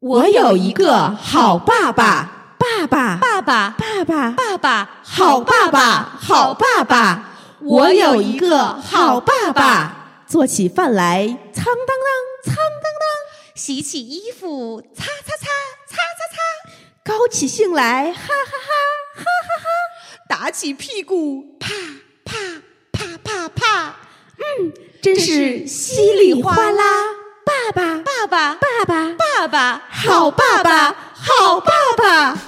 我有一个好爸爸，爸爸，爸爸，爸爸，爸爸，好爸爸，好爸爸。我有一个好爸爸，做起饭来苍当当，苍当当；洗起衣服擦擦擦，擦擦擦；高起兴来哈哈哈，哈哈哈；打起屁股啪啪啪啪。啪。嗯，真是稀里哗啦。爸爸，爸爸，爸爸，爸爸，好爸爸，好爸爸。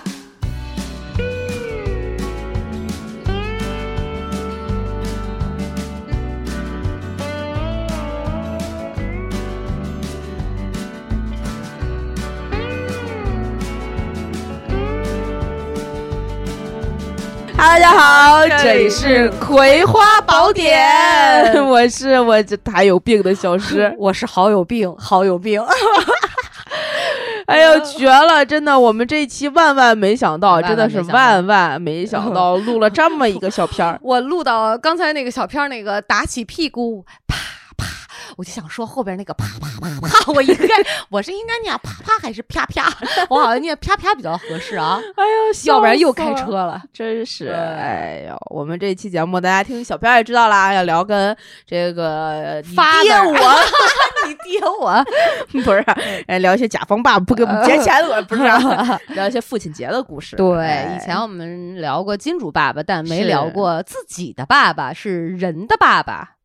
大家好，这里是《葵花宝典》，我是我这还有病的小诗，我是好有病，好有病。哎呦，绝了！真的，我们这一期万万没想到，真的是万万没想到，录了这么一个小片儿。我录到刚才那个小片儿，那个打起屁股，啪。我就想说后边那个啪啪啪啪，我应该我是应该念啪啪还是啪啪？我好像念啪啪比较合适啊。哎呦，要不然又开车了，真是。哎呦，我们这期节目大家听小片也知道啦，要聊跟这个你爹 我，你爹我 不是，哎，聊一些甲方爸爸不给我们钱钱的，不是，聊一些父亲节的故事。对，以前我们聊过金主爸爸，但没聊过自己的爸爸是人的爸爸。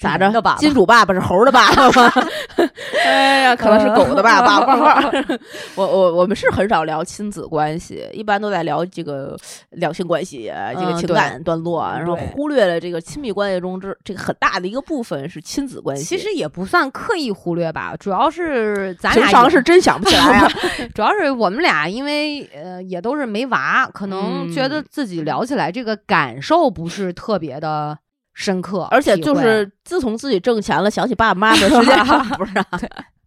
咋着？金主爸爸是猴的爸爸吗？哎呀，可能是狗的爸爸。挂号。我我我们是很少聊亲子关系，一般都在聊这个两性关系、这个情感段落，然后忽略了这个亲密关系中这这个很大的一个部分是亲子关系。其实也不算刻意忽略吧，主要是咱俩平常是真想不起来啊。主要是我们俩因为呃也都是没娃，可能觉得自己聊起来这个感受不是特别的。深刻，而且就是自从自己挣钱了，想起爸爸妈妈的时间 不是，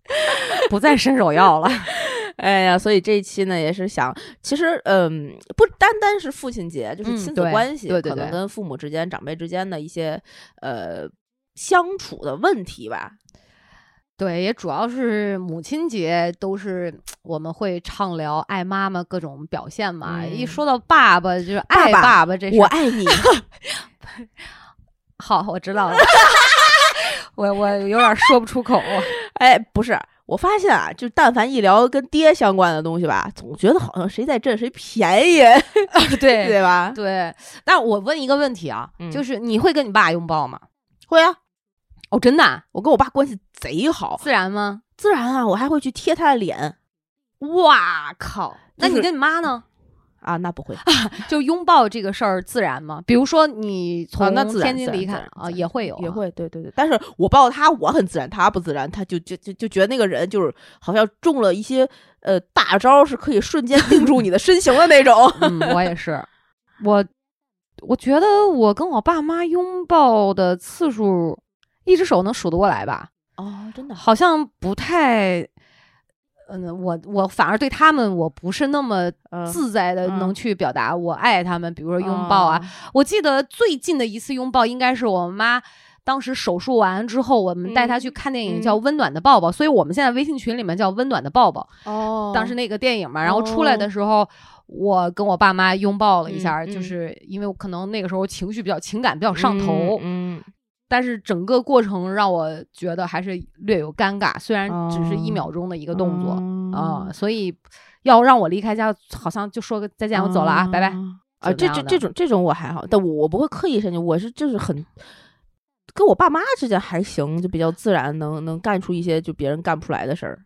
不再伸手要了。哎呀，所以这一期呢，也是想，其实嗯，不单单是父亲节，就是亲子关系，可能跟父母之间、长辈之间的一些呃相处的问题吧。对，也主要是母亲节，都是我们会畅聊爱妈妈各种表现嘛。一说到爸爸，就是爱爸爸，这我爱你。好，我知道了。我我有点说不出口。哎，不是，我发现啊，就但凡一聊跟爹相关的东西吧，总觉得好像谁在占谁便宜，对对吧？对。那我问一个问题啊，就是你会跟你爸拥抱吗？会啊。哦，真的？啊我跟我爸关系贼好。自然吗？自然啊，我还会去贴他的脸。哇靠！那你跟你妈呢？啊，那不会，就拥抱这个事儿自然吗？比如说你从天津离开啊，也会有，也会，对对对。但是我抱他，我很自然，他不自然，他就就就就觉得那个人就是好像中了一些呃大招，是可以瞬间定住你的身形的那种。我也是，我我觉得我跟我爸妈拥抱的次数，一只手能数得过来吧？哦，真的，好像不太。嗯，我我反而对他们我不是那么自在的能去表达我爱他们，比如说拥抱啊。我记得最近的一次拥抱应该是我妈当时手术完之后，我们带她去看电影，叫《温暖的抱抱》，所以我们现在微信群里面叫《温暖的抱抱》。哦，当时那个电影嘛，然后出来的时候，我跟我爸妈拥抱了一下，就是因为我可能那个时候情绪比较情感比较上头。嗯。但是整个过程让我觉得还是略有尴尬，虽然只是一秒钟的一个动作啊，所以要让我离开家，好像就说个再见，我走了啊，拜拜啊。这这这种这种我还好，但我我不会刻意申请，我是就是很跟我爸妈之间还行，就比较自然，能能干出一些就别人干不出来的事儿，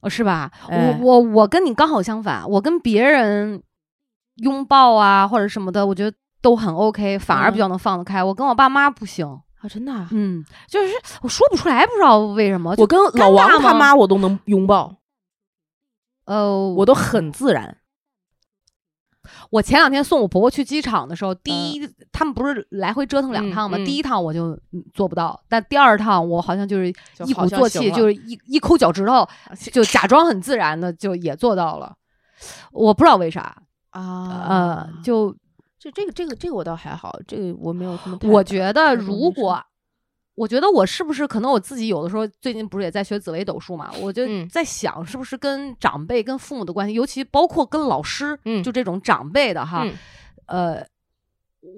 哦，是吧？我我我跟你刚好相反，我跟别人拥抱啊或者什么的，我觉得都很 OK，反而比较能放得开。我跟我爸妈不行。啊，真的，嗯，就是我说不出来，不知道为什么。我跟老王他妈，我都能拥抱，呃，我都很自然。我前两天送我婆婆去机场的时候，第一他们不是来回折腾两趟吗？第一趟我就做不到，但第二趟我好像就是一鼓作气，就是一一抠脚趾头，就假装很自然的就也做到了。我不知道为啥啊，呃，就。这这个这个这个我倒还好，这个我没有什么。我觉得如果我觉得我是不是可能我自己有的时候最近不是也在学紫微斗数嘛？我就在想，是不是跟长辈、跟父母的关系，尤其包括跟老师，就这种长辈的哈，呃。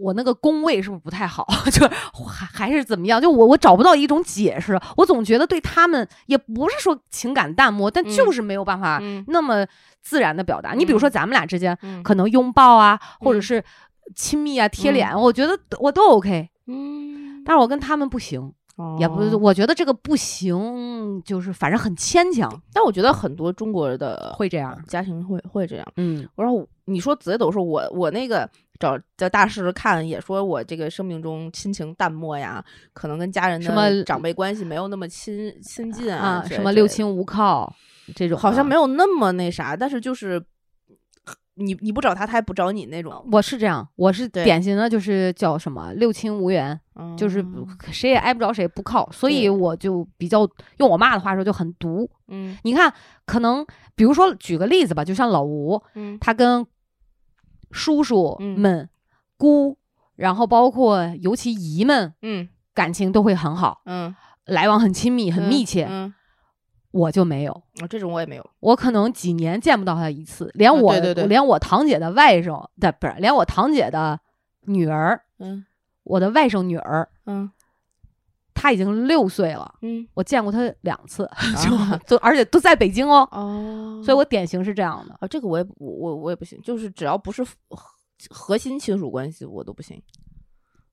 我那个宫位是不是不太好？就还还是怎么样？就我我找不到一种解释。我总觉得对他们也不是说情感淡漠，但就是没有办法那么自然的表达。你比如说咱们俩之间可能拥抱啊，或者是亲密啊、贴脸，我觉得我都 OK。嗯，但是我跟他们不行，也不，我觉得这个不行，就是反正很牵强。但我觉得很多中国的会这样，家庭会会这样。嗯，我说你说紫薇斗数，我我那个。找叫大师看，也说我这个生命中亲情淡漠呀，可能跟家人的长辈关系没有那么亲亲近啊，什么六亲无靠这种，好像没有那么那啥，但是就是你你不找他，他也不找你那种。我是这样，我是典型的，就是叫什么六亲无缘，就是谁也挨不着谁，不靠，所以我就比较用我妈的话说就很毒。嗯，你看，可能比如说举个例子吧，就像老吴，嗯，他跟。叔叔们、姑，然后包括尤其姨们，嗯，感情都会很好，嗯，来往很亲密、很密切。嗯，我就没有，这种我也没有。我可能几年见不到他一次，连我，连我堂姐的外甥对不是，连我堂姐的女儿，嗯，我的外甥女儿，嗯。他已经六岁了，嗯，我见过她两次，就就而且都在北京哦，哦，所以我典型是这样的啊，这个我也我我我也不行，就是只要不是核心亲属关系，我都不行，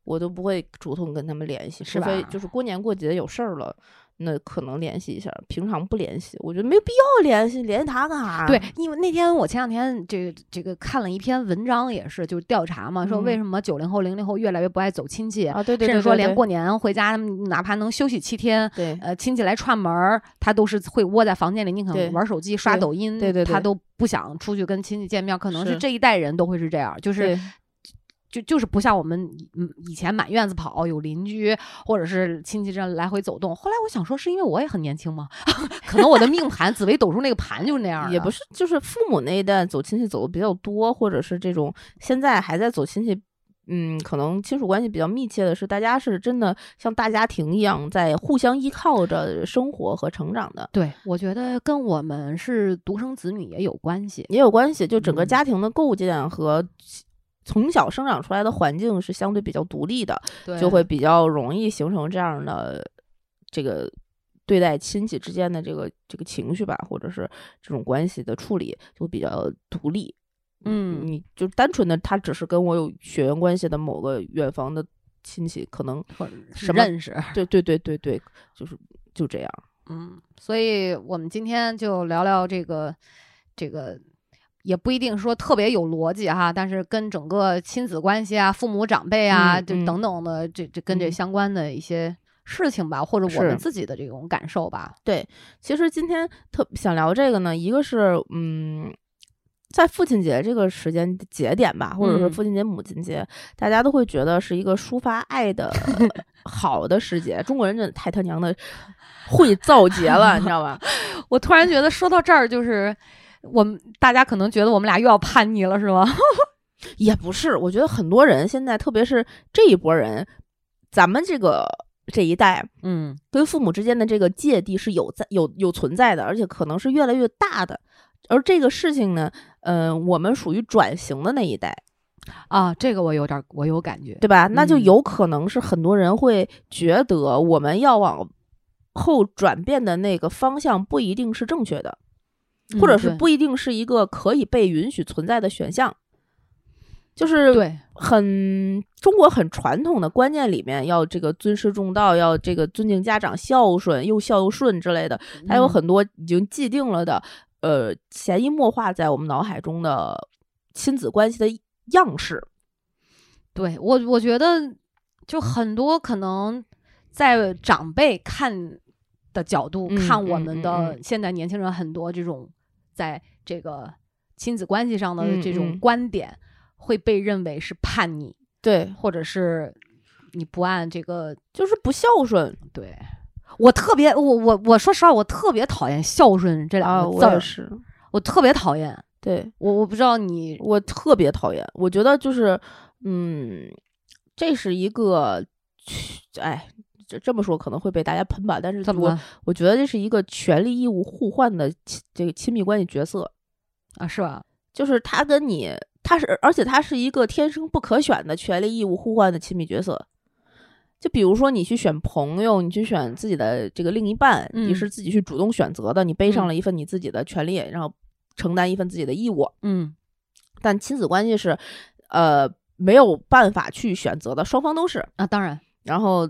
我都不会主动跟他们联系，除非就是过年过节有事儿了。那可能联系一下，平常不联系，我觉得没有必要联系，联系他干啥？对，因为那天我前两天这个这个看了一篇文章，也是就是调查嘛，说为什么九零后、零零后越来越不爱走亲戚啊？对对对，甚至说连过年回家，哪怕能休息七天，对，呃，亲戚来串门儿，他都是会窝在房间里，宁可玩手机、刷抖音，对对，他都不想出去跟亲戚见面。可能是这一代人都会是这样，就是。就就是不像我们以前满院子跑，有邻居或者是亲戚这样来回走动。后来我想说，是因为我也很年轻吗？可能我的命盘紫薇斗数那个盘就是那样。也不是，就是父母那一代走亲戚走的比较多，或者是这种现在还在走亲戚，嗯，可能亲属关系比较密切的是，大家是真的像大家庭一样在互相依靠着生活和成长的。对，我觉得跟我们是独生子女也有关系，也有关系。就整个家庭的构建和。从小生长出来的环境是相对比较独立的，就会比较容易形成这样的这个对待亲戚之间的这个这个情绪吧，或者是这种关系的处理就比较独立。嗯，你就单纯的他只是跟我有血缘关系的某个远房的亲戚，可能什么认识？对对对对对，就是就这样。嗯，所以我们今天就聊聊这个这个。也不一定说特别有逻辑哈，但是跟整个亲子关系啊、父母长辈啊，就等等的这这跟这相关的一些事情吧，或者我们自己的这种感受吧。对，其实今天特想聊这个呢，一个是嗯，在父亲节这个时间节点吧，或者是父亲节、母亲节，大家都会觉得是一个抒发爱的好的时节。中国人真的太他娘的会造节了，你知道吧？我突然觉得说到这儿就是。我们大家可能觉得我们俩又要叛逆了，是吗？也不是，我觉得很多人现在，特别是这一波人，咱们这个这一代，嗯，跟父母之间的这个芥蒂是有在有有存在的，而且可能是越来越大的。而这个事情呢，嗯，我们属于转型的那一代啊，这个我有点我有感觉，对吧？那就有可能是很多人会觉得我们要往后转变的那个方向不一定是正确的。或者是不一定是一个可以被允许存在的选项，就是对很中国很传统的观念里面，要这个尊师重道，要这个尊敬家长、孝顺又孝又顺之类的，还有很多已经既定了的，呃，潜移默化在我们脑海中的亲子关系的样式。对我，我觉得就很多可能在长辈看的角度看我们的现在年轻人，很多这种。在这个亲子关系上的这种观点会被认为是叛逆，对，或者是你不按这个就是不孝顺。对我特别，我我我说实话，我特别讨厌孝顺这两个字儿，是我特别讨厌。对我我不知道你，我特别讨厌。我觉得就是，嗯，这是一个，哎。这这么说可能会被大家喷吧，但是我我觉得这是一个权利义务互换的这个亲密关系角色啊，是吧？就是他跟你，他是而且他是一个天生不可选的权利义务互换的亲密角色。就比如说你去选朋友，你去选自己的这个另一半，你是自己去主动选择的，你背上了一份你自己的权利，然后承担一份自己的义务。嗯，但亲子关系是，呃，没有办法去选择的，双方都是啊，当然，然后。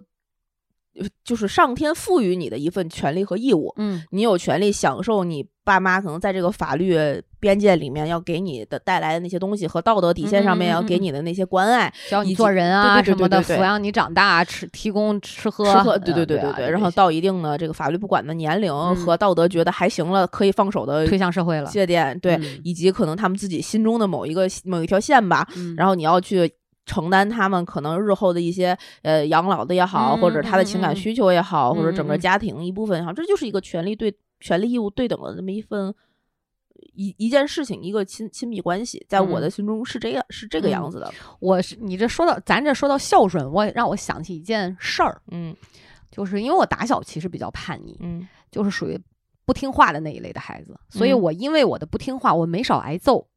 就是上天赋予你的一份权利和义务，嗯，你有权利享受你爸妈可能在这个法律边界里面要给你的带来的那些东西和道德底线上面要给你的那些关爱，教你做人啊什么的，抚养你长大，吃提供吃喝，吃喝，对对对对对。然后到一定的这个法律不管的年龄和道德觉得还行了，可以放手的推向社会了，界点对，以及可能他们自己心中的某一个某一条线吧，然后你要去。承担他们可能日后的一些呃养老的也好，或者他的情感需求也好，或者整个家庭一部分也好，这就是一个权利对权利义务对等的这么一份一一件事情，一个亲亲密关系，在我的心中是这样是这个样子的。我是你这说到咱这说到孝顺，我也让我想起一件事儿，嗯，就是因为我打小其实比较叛逆，嗯，就是属于不听话的那一类的孩子，所以我因为我的不听话，我没少挨揍。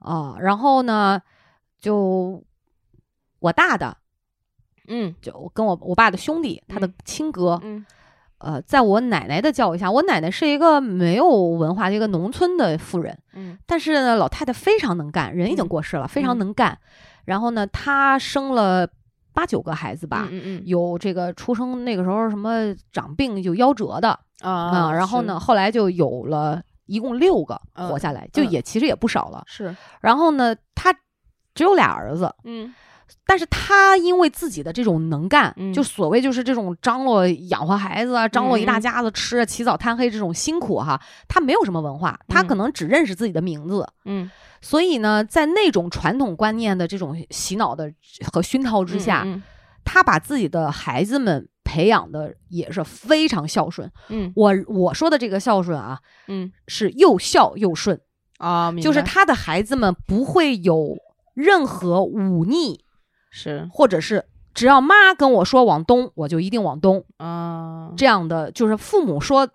啊，然后呢就。我大的，嗯，就跟我我爸的兄弟，他的亲哥，嗯，呃，在我奶奶的教育下，我奶奶是一个没有文化的一个农村的妇人，嗯，但是呢，老太太非常能干，人已经过世了，非常能干。然后呢，她生了八九个孩子吧，嗯嗯，有这个出生那个时候什么长病就夭折的啊，然后呢，后来就有了一共六个活下来，就也其实也不少了。是，然后呢，他只有俩儿子，嗯。但是他因为自己的这种能干，嗯，就所谓就是这种张罗养活孩子啊，张罗一大家子吃，起早贪黑这种辛苦哈，他没有什么文化，他可能只认识自己的名字，嗯，所以呢，在那种传统观念的这种洗脑的和熏陶之下，他把自己的孩子们培养的也是非常孝顺，嗯，我我说的这个孝顺啊，嗯，是又孝又顺啊，就是他的孩子们不会有任何忤逆。是，或者是只要妈跟我说往东，我就一定往东啊。这样的就是父母说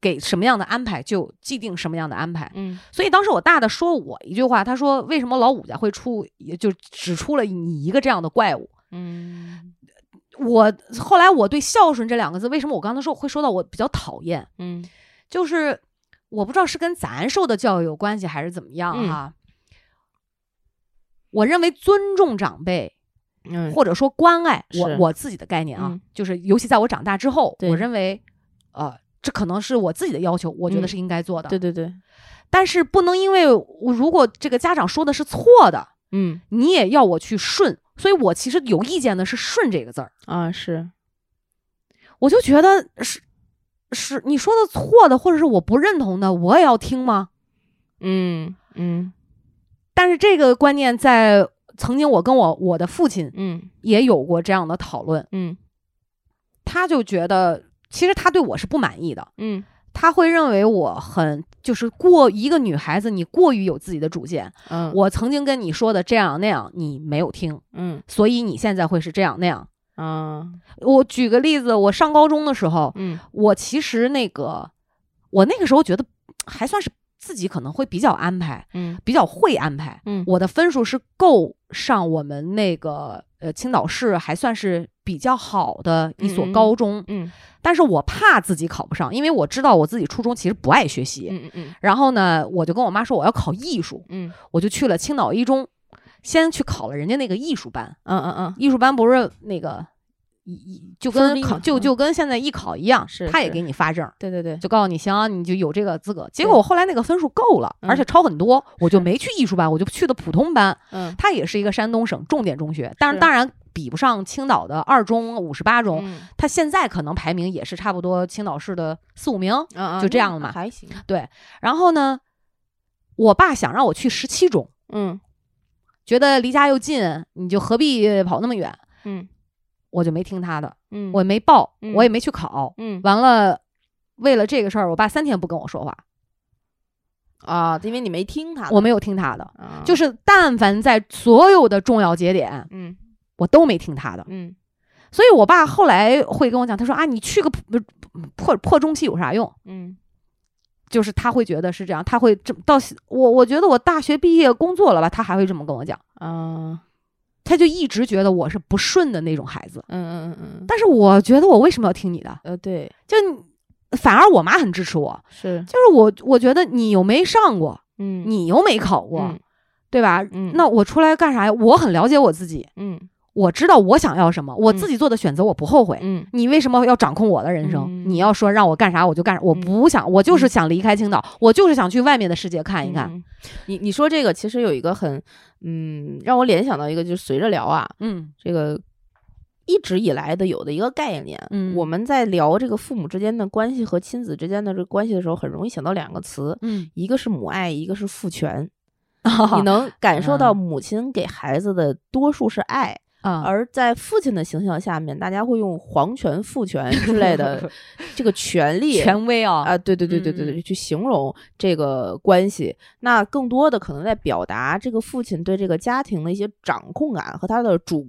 给什么样的安排，就既定什么样的安排。嗯，所以当时我大的说我一句话，他说：“为什么老五家会出，也就只出了你一个这样的怪物？”嗯，我后来我对孝顺这两个字，为什么我刚才说会说到我比较讨厌？嗯，就是我不知道是跟咱受的教育有关系，还是怎么样哈。我认为尊重长辈，嗯，或者说关爱我我自己的概念啊，就是尤其在我长大之后，我认为，呃，这可能是我自己的要求，我觉得是应该做的。对对对，但是不能因为我如果这个家长说的是错的，嗯，你也要我去顺，所以我其实有意见的是“顺”这个字儿啊，是，我就觉得是是你说的错的，或者是我不认同的，我也要听吗？嗯嗯。但是这个观念在曾经，我跟我我的父亲，嗯，也有过这样的讨论，嗯，他就觉得其实他对我是不满意的，嗯，他会认为我很就是过一个女孩子，你过于有自己的主见，嗯，我曾经跟你说的这样那样，你没有听，嗯，所以你现在会是这样那样，啊，我举个例子，我上高中的时候，嗯，我其实那个我那个时候觉得还算是。自己可能会比较安排，嗯，比较会安排，嗯，我的分数是够上我们那个呃青岛市还算是比较好的一所高中，嗯，但是我怕自己考不上，因为我知道我自己初中其实不爱学习，嗯嗯嗯，然后呢，我就跟我妈说我要考艺术，嗯，我就去了青岛一中，先去考了人家那个艺术班，嗯嗯嗯，艺术班不是那个。一一就跟考就就跟现在艺考一样，是他也给你发证，对对对，就告诉你行，你就有这个资格。结果我后来那个分数够了，而且超很多，我就没去艺术班，我就去的普通班。嗯，它也是一个山东省重点中学，但是当然比不上青岛的二中五十八中，它现在可能排名也是差不多青岛市的四五名，就这样了嘛，还行。对，然后呢，我爸想让我去十七中，嗯，觉得离家又近，你就何必跑那么远？嗯。我就没听他的，嗯，我没报，我也没去考，嗯，完了，为了这个事儿，我爸三天不跟我说话，啊，因为你没听他，我没有听他的，就是但凡在所有的重要节点，嗯，我都没听他的，嗯，所以我爸后来会跟我讲，他说啊，你去个破破破中戏有啥用？嗯，就是他会觉得是这样，他会这么到我，我觉得我大学毕业工作了吧，他还会这么跟我讲啊，他就一直觉得我是不顺的那种孩子。嗯嗯嗯嗯。但是我觉得我为什么要听你的？呃，对，就反而我妈很支持我，是，就是我我觉得你又没上过，嗯，你又没考过，对吧？嗯，那我出来干啥呀？我很了解我自己，嗯。我知道我想要什么，我自己做的选择我不后悔。嗯，你为什么要掌控我的人生？你要说让我干啥我就干啥，我不想，我就是想离开青岛，我就是想去外面的世界看一看。你你说这个其实有一个很，嗯，让我联想到一个，就是随着聊啊，嗯，这个一直以来的有的一个概念，嗯，我们在聊这个父母之间的关系和亲子之间的这个关系的时候，很容易想到两个词，嗯，一个是母爱，一个是父权。你能感受到母亲给孩子的多数是爱。啊，而在父亲的形象下面，大家会用皇权、父权之类的 这个权力、权威啊啊，对对对对对对，去形容这个关系。那更多的可能在表达这个父亲对这个家庭的一些掌控感和他的主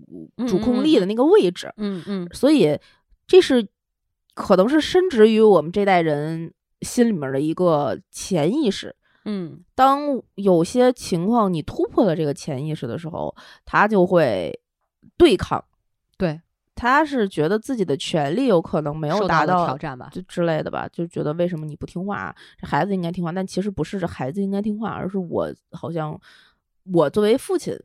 主控力的那个位置。嗯嗯，所以这是可能是深植于我们这代人心里面的一个潜意识。嗯，当有些情况你突破了这个潜意识的时候，他就会。对抗，对，他是觉得自己的权利有可能没有达到挑战吧，就之类的吧，就觉得为什么你不听话？这孩子应该听话，但其实不是，这孩子应该听话，而是我好像我作为父亲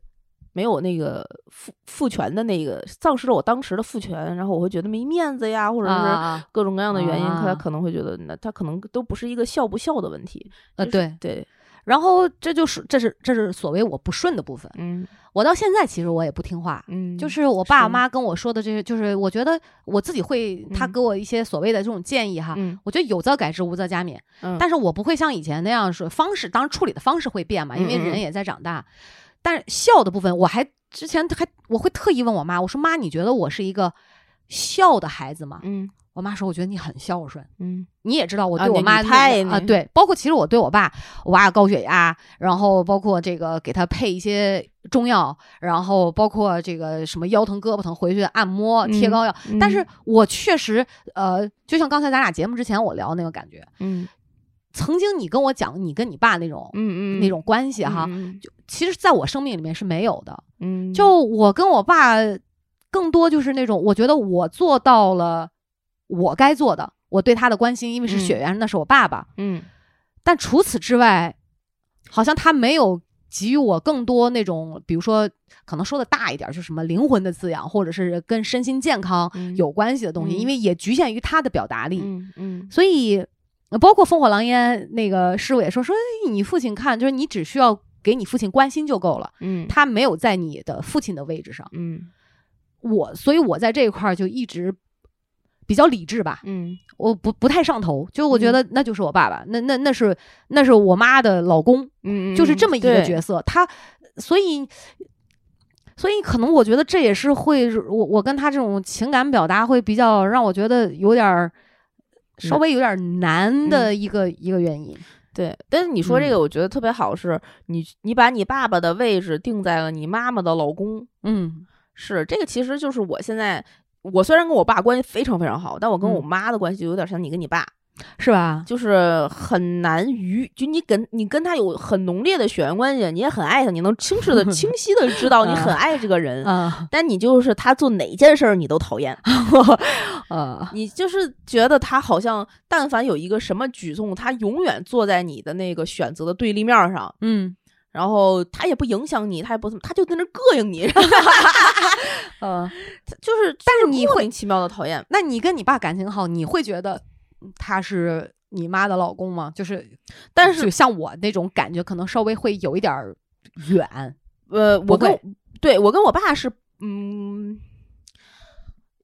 没有那个父父权的那个，丧失了我当时的父权，然后我会觉得没面子呀，或者是各种各样的原因，他可能会觉得那他可能都不是一个孝不孝的问题。呃，对对。然后这就是这是这是所谓我不顺的部分，嗯，我到现在其实我也不听话，嗯，就是我爸妈跟我说的这些，就是我觉得我自己会，他给我一些所谓的这种建议哈，嗯，我觉得有则改之，无则加勉，嗯，但是我不会像以前那样说方式，当然处理的方式会变嘛，因为人也在长大，但是笑的部分，我还之前还我会特意问我妈，我说妈，你觉得我是一个孝的孩子嘛？嗯。我妈说：“我觉得你很孝顺，嗯，你也知道我对我妈太啊，对，包括其实我对我爸，我爸高血压，然后包括这个给他配一些中药，然后包括这个什么腰疼胳膊疼回去按摩贴膏药，但是。我确实呃，就像刚才咱俩节目之前我聊那个感觉，嗯，曾经你跟我讲你跟你爸那种，嗯嗯。那种关系哈，就其实在我生命里面是没有的，嗯，就我跟我爸更多就是那种，我觉得我做到了。”我该做的，我对他的关心，因为是血缘，那是我爸爸。嗯，但除此之外，好像他没有给予我更多那种，比如说，可能说的大一点，就是什么灵魂的滋养，或者是跟身心健康有关系的东西，因为也局限于他的表达力。嗯嗯，所以包括烽火狼烟那个师傅也说，说你父亲看，就是你只需要给你父亲关心就够了。嗯，他没有在你的父亲的位置上。嗯，我，所以我在这一块就一直。比较理智吧，嗯，我不不太上头，就我觉得那就是我爸爸，那那那是那是我妈的老公，嗯，就是这么一个角色，他，所以，所以可能我觉得这也是会我我跟他这种情感表达会比较让我觉得有点儿稍微有点难的一个一个原因，对，但是你说这个我觉得特别好，是你你把你爸爸的位置定在了你妈妈的老公，嗯，是这个其实就是我现在。我虽然跟我爸关系非常非常好，但我跟我妈的关系就有点像你跟你爸，是吧？就是很难于，就你跟你跟他有很浓烈的血缘关系，你也很爱他，你能清晰的、清晰的知道你很爱这个人，但你就是他做哪件事儿你都讨厌，啊，你就是觉得他好像但凡有一个什么举动，他永远坐在你的那个选择的对立面上，嗯。然后他也不影响你，他也不怎么，他就在那膈应你，嗯，就是，但是你莫名其妙的讨厌。那你跟你爸感情好，你会觉得他是你妈的老公吗？就是，但是就像我那种感觉，可能稍微会有一点远。呃，我跟对我跟我爸是，嗯，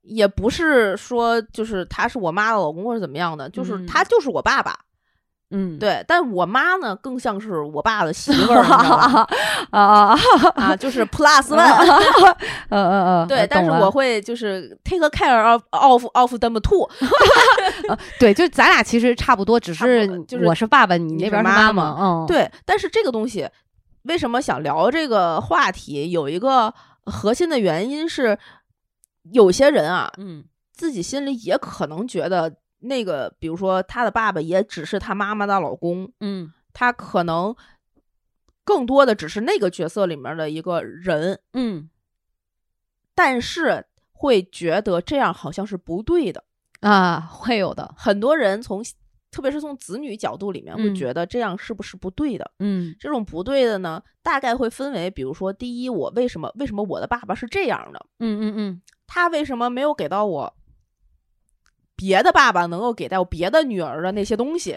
也不是说就是他是我妈的老公或者怎么样的，就是他就是我爸爸。嗯，对，但我妈呢，更像是我爸的媳妇儿，啊啊啊，就是 plus one，嗯嗯嗯，对，但是我会就是 take care of of of them too，对，就咱俩其实差不多，只是就是我是爸爸，你那边是妈妈，嗯，对，但是这个东西为什么想聊这个话题，有一个核心的原因是。有些人啊，嗯，自己心里也可能觉得那个，比如说他的爸爸也只是他妈妈的老公，嗯，他可能更多的只是那个角色里面的一个人，嗯，但是会觉得这样好像是不对的啊，会有的。很多人从特别是从子女角度里面，会觉得这样是不是不对的？嗯，这种不对的呢，大概会分为，比如说，第一，我为什么为什么我的爸爸是这样的？嗯嗯嗯，他为什么没有给到我别的爸爸能够给到别的女儿的那些东西？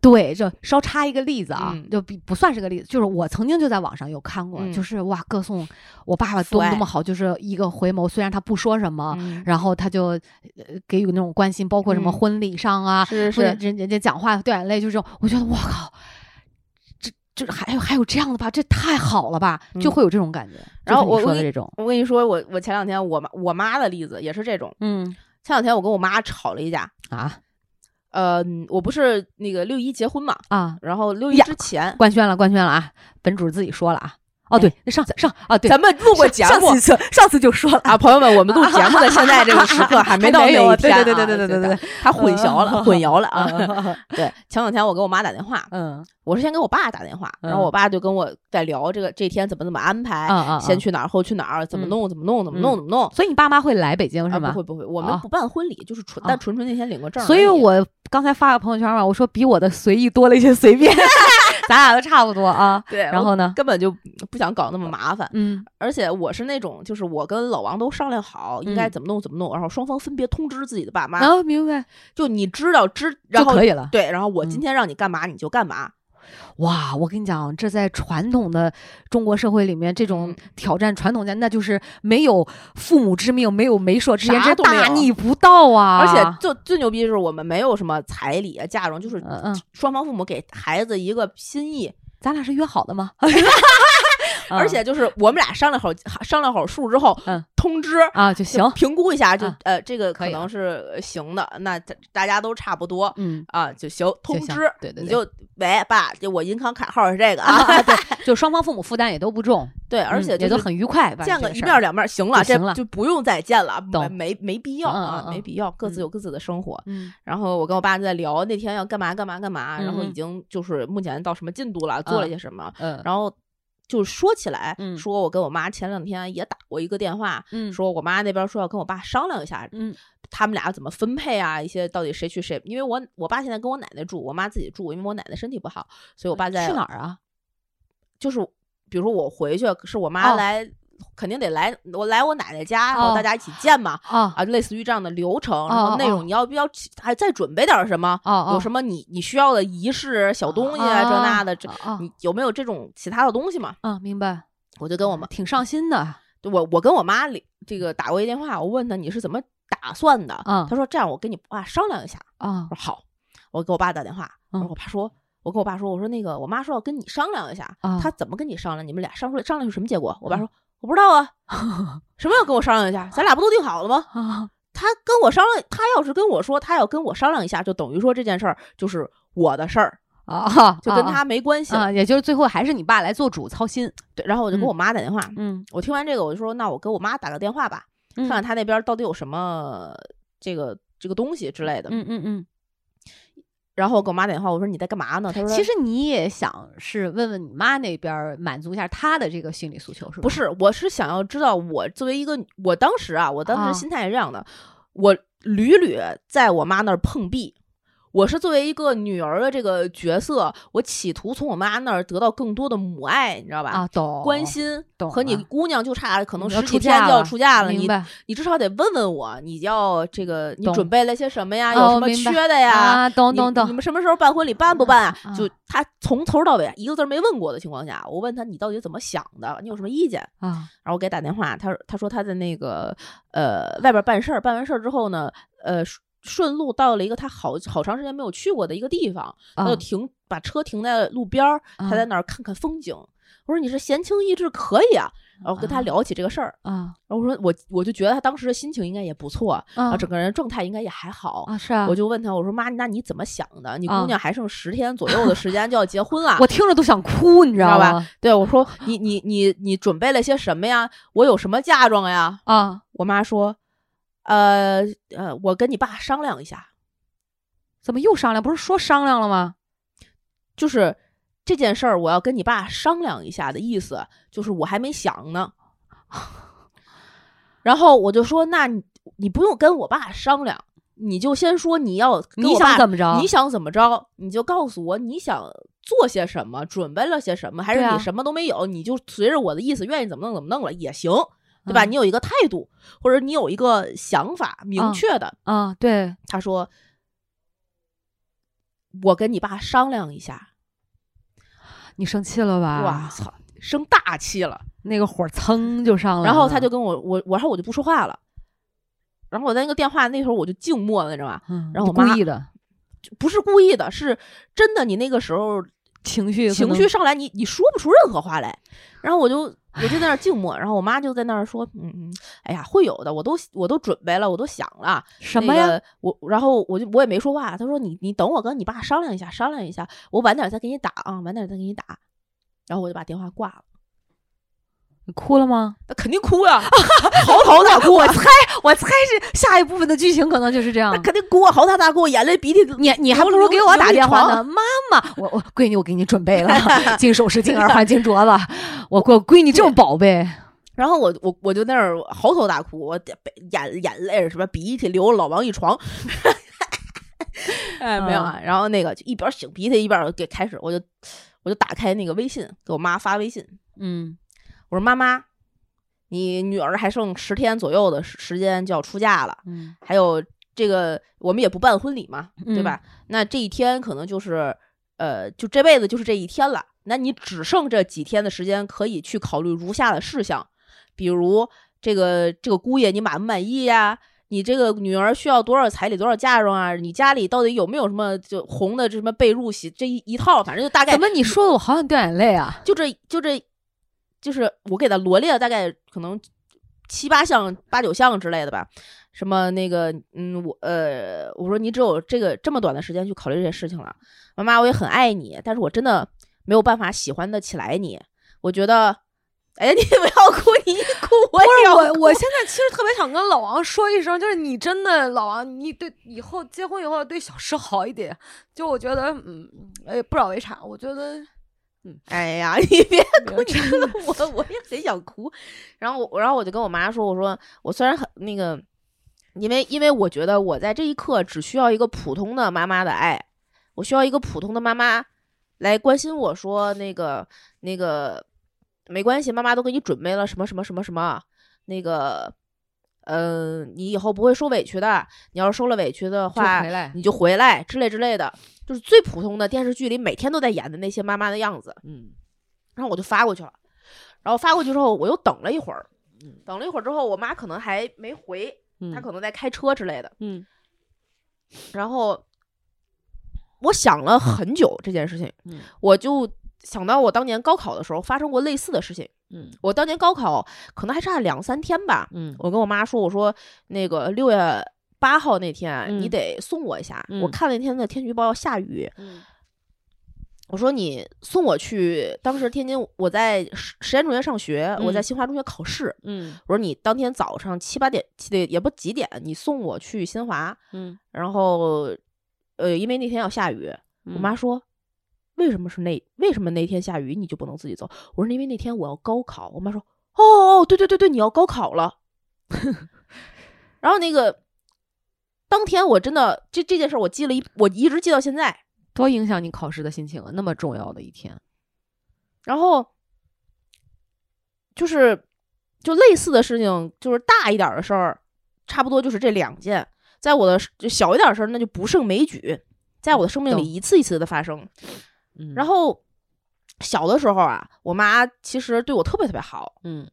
对，就稍插一个例子啊，就比不算是个例子，就是我曾经就在网上有看过，就是哇，歌颂我爸爸多么多么好，就是一个回眸，虽然他不说什么，然后他就给予那种关心，包括什么婚礼上啊，是是。人人家讲话掉眼泪，就这种，我觉得我靠，这这还有还有这样的吧，这太好了吧，就会有这种感觉。然后我说的这种，我跟你说，我我前两天我妈我妈的例子也是这种，嗯，前两天我跟我妈吵了一架啊。呃，我不是那个六一结婚嘛啊，然后六一之前官宣了，官宣了啊，本主自己说了啊。哦，对，那上次上啊，对，咱们录过节目，上次上次就说了啊，朋友们，我们录节目的现在这个时刻还没到 那一天，对对对对对对对，他混淆了，混淆了啊。对，前两天我给我妈打电话，嗯，我是先给我爸打电话，然后我爸就跟我在聊这个这天怎么怎么安排，先去哪儿，后去哪儿，怎么弄怎么弄怎么弄怎么弄。所以你爸妈会来北京是吗？不会不会，我们不办婚礼，就是纯但纯纯那天领个证。所以我刚才发个朋友圈嘛，我说比我的随意多了一些随便。咱俩都差不多啊，对，然后呢，根本就不想搞那么麻烦，嗯，而且我是那种，就是我跟老王都商量好应该怎么弄怎么弄，然后双方分别通知自己的爸妈，啊，明白，就你知道知就可以了，对，然后我今天让你干嘛你就干嘛。哇，我跟你讲，这在传统的中国社会里面，这种挑战传统家，那就是没有父母之命，没有媒妁之言，这大逆不道啊！而且最最牛逼的是，我们没有什么彩礼啊、嫁妆，就是双方父母给孩子一个心意。咱俩是约好的吗？而且就是我们俩商量好商量好数之后，嗯，通知啊就行，评估一下就呃这个可能是行的，那大家都差不多，嗯啊就行，通知，对对，你就喂爸，就我银行卡号是这个啊，对，就双方父母负担也都不重，对，而且也都很愉快，见个一面两面行了，行了，就不用再见了，没没必要啊，没必要，各自有各自的生活。嗯，然后我跟我爸在聊那天要干嘛干嘛干嘛，然后已经就是目前到什么进度了，做了些什么，嗯，然后。就说起来，说我跟我妈前两天也打过一个电话，说我妈那边说要跟我爸商量一下，嗯，他们俩怎么分配啊？一些到底谁去谁？因为我我爸现在跟我奶奶住，我妈自己住，因为我奶奶身体不好，所以我爸在去哪儿啊？就是比如说我回去，是我妈来。肯定得来，我来我奶奶家，然后大家一起见嘛，啊，类似于这样的流程，然后内容你要不要还再准备点什么？有什么你你需要的仪式小东西啊，这那的，这你有没有这种其他的东西嘛？啊，明白。我就跟我妈挺上心的，我我跟我妈这个打过一电话，我问她你是怎么打算的？她说这样，我跟你爸商量一下。啊，我说好，我给我爸打电话，我爸说，我跟我爸说，我说那个我妈说要跟你商量一下，她怎么跟你商量？你们俩商量商量是什么结果？我爸说。我不知道啊，什么要跟我商量一下？咱俩不都定好了吗？他跟我商量，他要是跟我说他要跟我商量一下，就等于说这件事儿就是我的事儿啊，就跟他没关系啊。也就是最后还是你爸来做主操心。对，然后我就给我妈打电话，嗯，我听完这个我就说，那我给我妈打个电话吧，看看他那边到底有什么这个这个东西之类的。嗯嗯嗯。然后我给我妈打电话，我说你在干嘛呢？她说其实你也想是问问你妈那边满足一下她的这个心理诉求，是吧？不是，我是想要知道我作为一个，我当时啊，我当时心态是这样的，我屡屡在我妈那儿碰壁。我是作为一个女儿的这个角色，我企图从我妈那儿得到更多的母爱，你知道吧？啊，懂，关心，懂。和你姑娘就差可能十几天就要出嫁了，你你至少得问问我，你要这个你准备了些什么呀？有什么缺的呀？啊，懂懂懂。你们什么时候办婚礼？办不办啊？就他从头到尾一个字没问过的情况下，我问他你到底怎么想的？你有什么意见啊？然后我给他打电话，他他说他在那个呃外边办事儿，办完事儿之后呢，呃。顺路到了一个他好好长时间没有去过的一个地方，他就停把车停在路边儿，他在那儿看看风景。我说你是闲情逸致可以啊，然后跟他聊起这个事儿啊。然后我说我我就觉得他当时的心情应该也不错啊，整个人状态应该也还好啊。是啊，我就问他我说妈，那你怎么想的？你姑娘还剩十天左右的时间就要结婚了，我听着都想哭，你知道吧？对，我说你你你你准备了些什么呀？我有什么嫁妆呀？啊，我妈说。呃呃，我跟你爸商量一下。怎么又商量？不是说商量了吗？就是这件事儿，我要跟你爸商量一下的意思，就是我还没想呢。然后我就说，那你你不用跟我爸商量，你就先说你要你想怎么着？你想怎么着？你就告诉我你想做些什么，准备了些什么，还是你什么都没有，你就随着我的意思，愿意怎么弄怎么弄了也行，对吧？你有一个态度，或者你有一个想法，明确的啊。对，他说。我跟你爸商量一下，你生气了吧？哇操，生大气了，那个火噌就上来了。然后他就跟我我我说我就不说话了，然后我在那个电话那时候我就静默了，你知道吧？然后我故意的，不是故意的，是真的。你那个时候情绪情绪上来，你你说不出任何话来，然后我就。我就在那儿静默，然后我妈就在那儿说：“嗯嗯，哎呀，会有的，我都我都准备了，我都想了什么呀？我然后我就我也没说话。她说你你等我跟你爸商量一下，商量一下，我晚点再给你打啊，晚点再给你打。然后我就把电话挂了。你哭了吗？那肯定哭呀，嚎啕大哭。我猜我猜是下一部分的剧情可能就是这样。那肯定哭啊，嚎啕大哭，眼泪鼻涕。你你还不如给我打电话呢，妈妈，我我闺女，我给你准备了金首饰、金耳环、金镯子。我我闺女这么宝贝，然后我我我就那儿嚎啕大哭，我眼眼泪什么鼻涕流了老王一床。哎，没有啊。然后那个就一边擤鼻涕一边给开始，我就我就打开那个微信给我妈发微信，嗯。我说妈妈，你女儿还剩十天左右的时间就要出嫁了，嗯，还有这个我们也不办婚礼嘛，对吧？那这一天可能就是，呃，就这辈子就是这一天了。那你只剩这几天的时间可以去考虑如下的事项，比如这个这个姑爷你满不满意呀？你这个女儿需要多少彩礼多少嫁妆啊？你家里到底有没有什么就红的这什么被褥洗这一一套？反正就大概怎么你说的我好想掉眼泪啊？就这就这。就是我给他罗列了大概可能七八项、八九项之类的吧，什么那个，嗯，我呃，我说你只有这个这么短的时间去考虑这些事情了，妈妈，我也很爱你，但是我真的没有办法喜欢的起来你。我觉得，哎，你不要哭，你一哭我也要。我我现在其实特别想跟老王说一声，就是你真的老王，你对以后结婚以后对小石好一点。就我觉得，嗯，哎，不知道为啥，我觉得。嗯，哎呀，你别哭，你说的我我也很想哭。然后我，然后我就跟我妈说：“我说我虽然很那个，因为因为我觉得我在这一刻只需要一个普通的妈妈的爱，我需要一个普通的妈妈来关心我说那个那个没关系，妈妈都给你准备了什么什么什么什么那个。”嗯，你以后不会受委屈的。你要是受了委屈的话，你就回来之类之类的，就是最普通的电视剧里每天都在演的那些妈妈的样子。嗯，然后我就发过去了，然后发过去之后，我又等了一会儿，等了一会儿之后，我妈可能还没回，她可能在开车之类的。嗯，然后我想了很久这件事情，我就。想到我当年高考的时候发生过类似的事情，嗯，我当年高考可能还差两三天吧，嗯，我跟我妈说，我说那个六月八号那天你得送我一下，我看那天的天气预报要下雨，嗯，我说你送我去，当时天津我在实实验中学上学，我在新华中学考试，嗯，我说你当天早上七八点七点也不几点，你送我去新华，嗯，然后呃因为那天要下雨，我妈说。为什么是那？为什么那天下雨你就不能自己走？我说因为那天我要高考。我妈说：“哦哦，对对对对，你要高考了。”然后那个当天我真的这这件事我记了一，我一直记到现在，多影响你考试的心情啊！那么重要的一天，然后就是就类似的事情，就是大一点的事儿，差不多就是这两件。在我的就小一点的事儿，那就不胜枚举，在我的生命里一次一次的发生。然后小的时候啊，我妈其实对我特别特别好。嗯，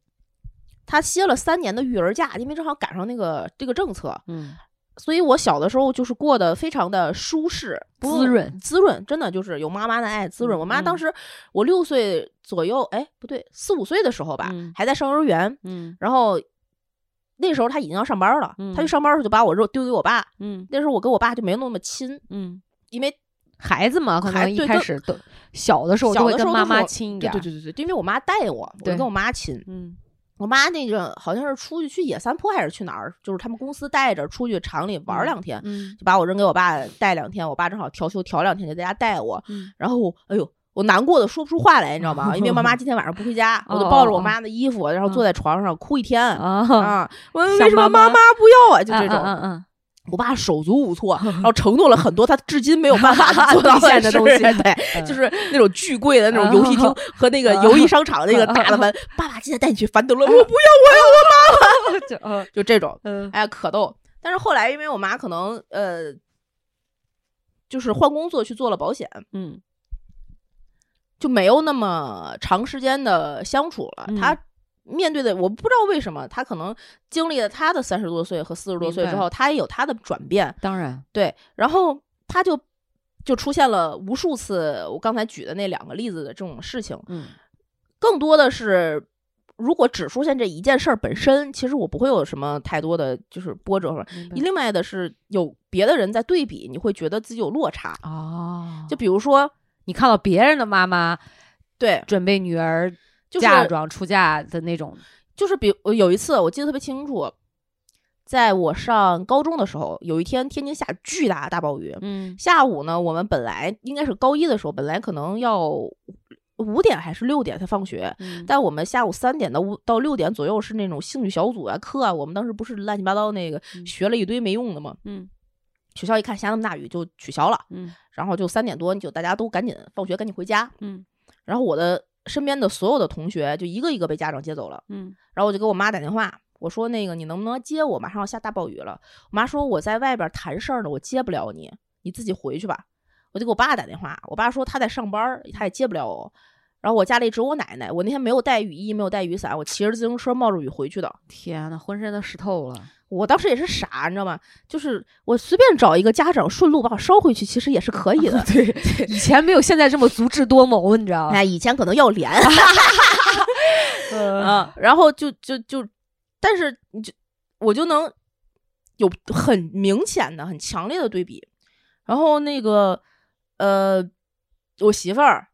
她歇了三年的育儿假，因为正好赶上那个这个政策。嗯，所以我小的时候就是过得非常的舒适、滋润、滋润，真的就是有妈妈的爱滋润。我妈当时我六岁左右，哎，不对，四五岁的时候吧，还在上幼儿园。嗯，然后那时候他已经要上班了，她去上班的时候就把我肉丢给我爸。嗯，那时候我跟我爸就没有那么亲。嗯，因为。孩子嘛，可能一开始都小的时候都会跟妈妈亲一点，对对对对，因为我妈带我，我跟我妈亲。嗯，我妈那个好像是出去去野三坡还是去哪儿，就是他们公司带着出去厂里玩两天，就把我扔给我爸带两天。我爸正好调休调两天，就在家带我。然后，哎呦，我难过的说不出话来，你知道吗？因为妈妈 今天晚上不回家，我就抱着我妈的衣服，然后坐在床上哭一天啊！我为什么妈妈不要啊？就这种。我爸手足无措，然后承诺了很多他至今没有办法做 到现的东西，对，就是那种巨贵的那种游戏厅和那个游艺商场那个大的门。爸爸今天带你去凡德勒，我不要，我要我妈妈，就就这种，哎呀，可逗。但是后来因为我妈可能呃，就是换工作去做了保险，嗯，就没有那么长时间的相处了。他。面对的我不知道为什么他可能经历了他的三十多岁和四十多岁之后，他也有他的转变。当然，对，然后他就就出现了无数次我刚才举的那两个例子的这种事情。嗯，更多的是，如果只出现这一件事儿本身，其实我不会有什么太多的就是波折。另外的是，有别的人在对比，你会觉得自己有落差。哦，就比如说你看到别人的妈妈，对，准备女儿。嫁妆出嫁的那种，就是比有一次我记得特别清楚，在我上高中的时候，有一天天津下巨大大暴雨。嗯，下午呢，我们本来应该是高一的时候，本来可能要五点还是六点才放学，但我们下午三点到五到六点左右是那种兴趣小组啊课啊，我们当时不是乱七八糟那个学了一堆没用的嘛。嗯，学校一看下那么大雨就取消了。嗯，然后就三点多，就大家都赶紧放学，赶紧回家。嗯，然后我的。身边的所有的同学就一个一个被家长接走了，嗯，然后我就给我妈打电话，我说那个你能不能接我？马上要下大暴雨了。我妈说我在外边谈事儿呢，我接不了你，你自己回去吧。我就给我爸打电话，我爸说他在上班，他也接不了我。然后我家里只有我奶奶，我那天没有带雨衣，没有带雨伞，我骑着自行车冒着雨回去的。天呐，浑身都湿透了。我当时也是傻，你知道吗？就是我随便找一个家长顺路把我捎回去，其实也是可以的。对，以前没有现在这么足智多谋，你知道吗？哎，以前可能要脸。嗯，然后就就就，但是你就我就能有很明显的、很强烈的对比。然后那个呃，我媳妇儿。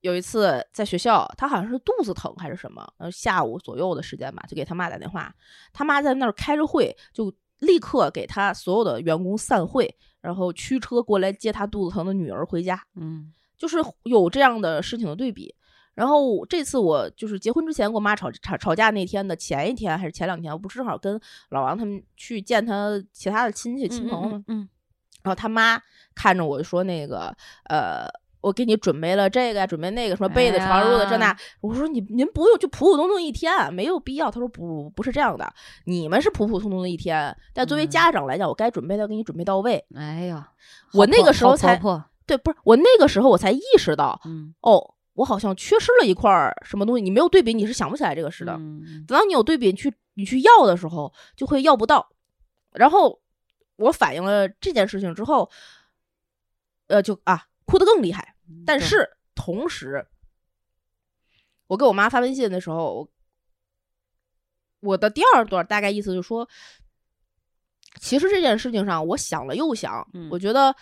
有一次在学校，他好像是肚子疼还是什么，呃，下午左右的时间吧，就给他妈打电话，他妈在那儿开着会，就立刻给他所有的员工散会，然后驱车过来接他肚子疼的女儿回家。嗯，就是有这样的事情的对比。然后这次我就是结婚之前跟我妈吵吵吵架那天的前一天还是前两天，我不正好跟老王他们去见他其他的亲戚亲朋吗？嗯，然后他妈看着我说那个呃。我给你准备了这个，准备那个，什么被子、床褥子这那。我说你您不用，就普普通通一天，没有必要。他说不，不是这样的，你们是普普通通的一天，但作为家长来讲，我该准备的给你准备到位。哎呀，我那个时候才对，不是我那个时候我才意识到，哦，我好像缺失了一块什么东西。你没有对比，你是想不起来这个事的。等到你有对比，去你去要的时候，就会要不到。然后我反映了这件事情之后，呃，就啊。哭得更厉害，但是同时，我给我妈发微信的时候，我的第二段大概意思就是说，其实这件事情上，我想了又想，我觉得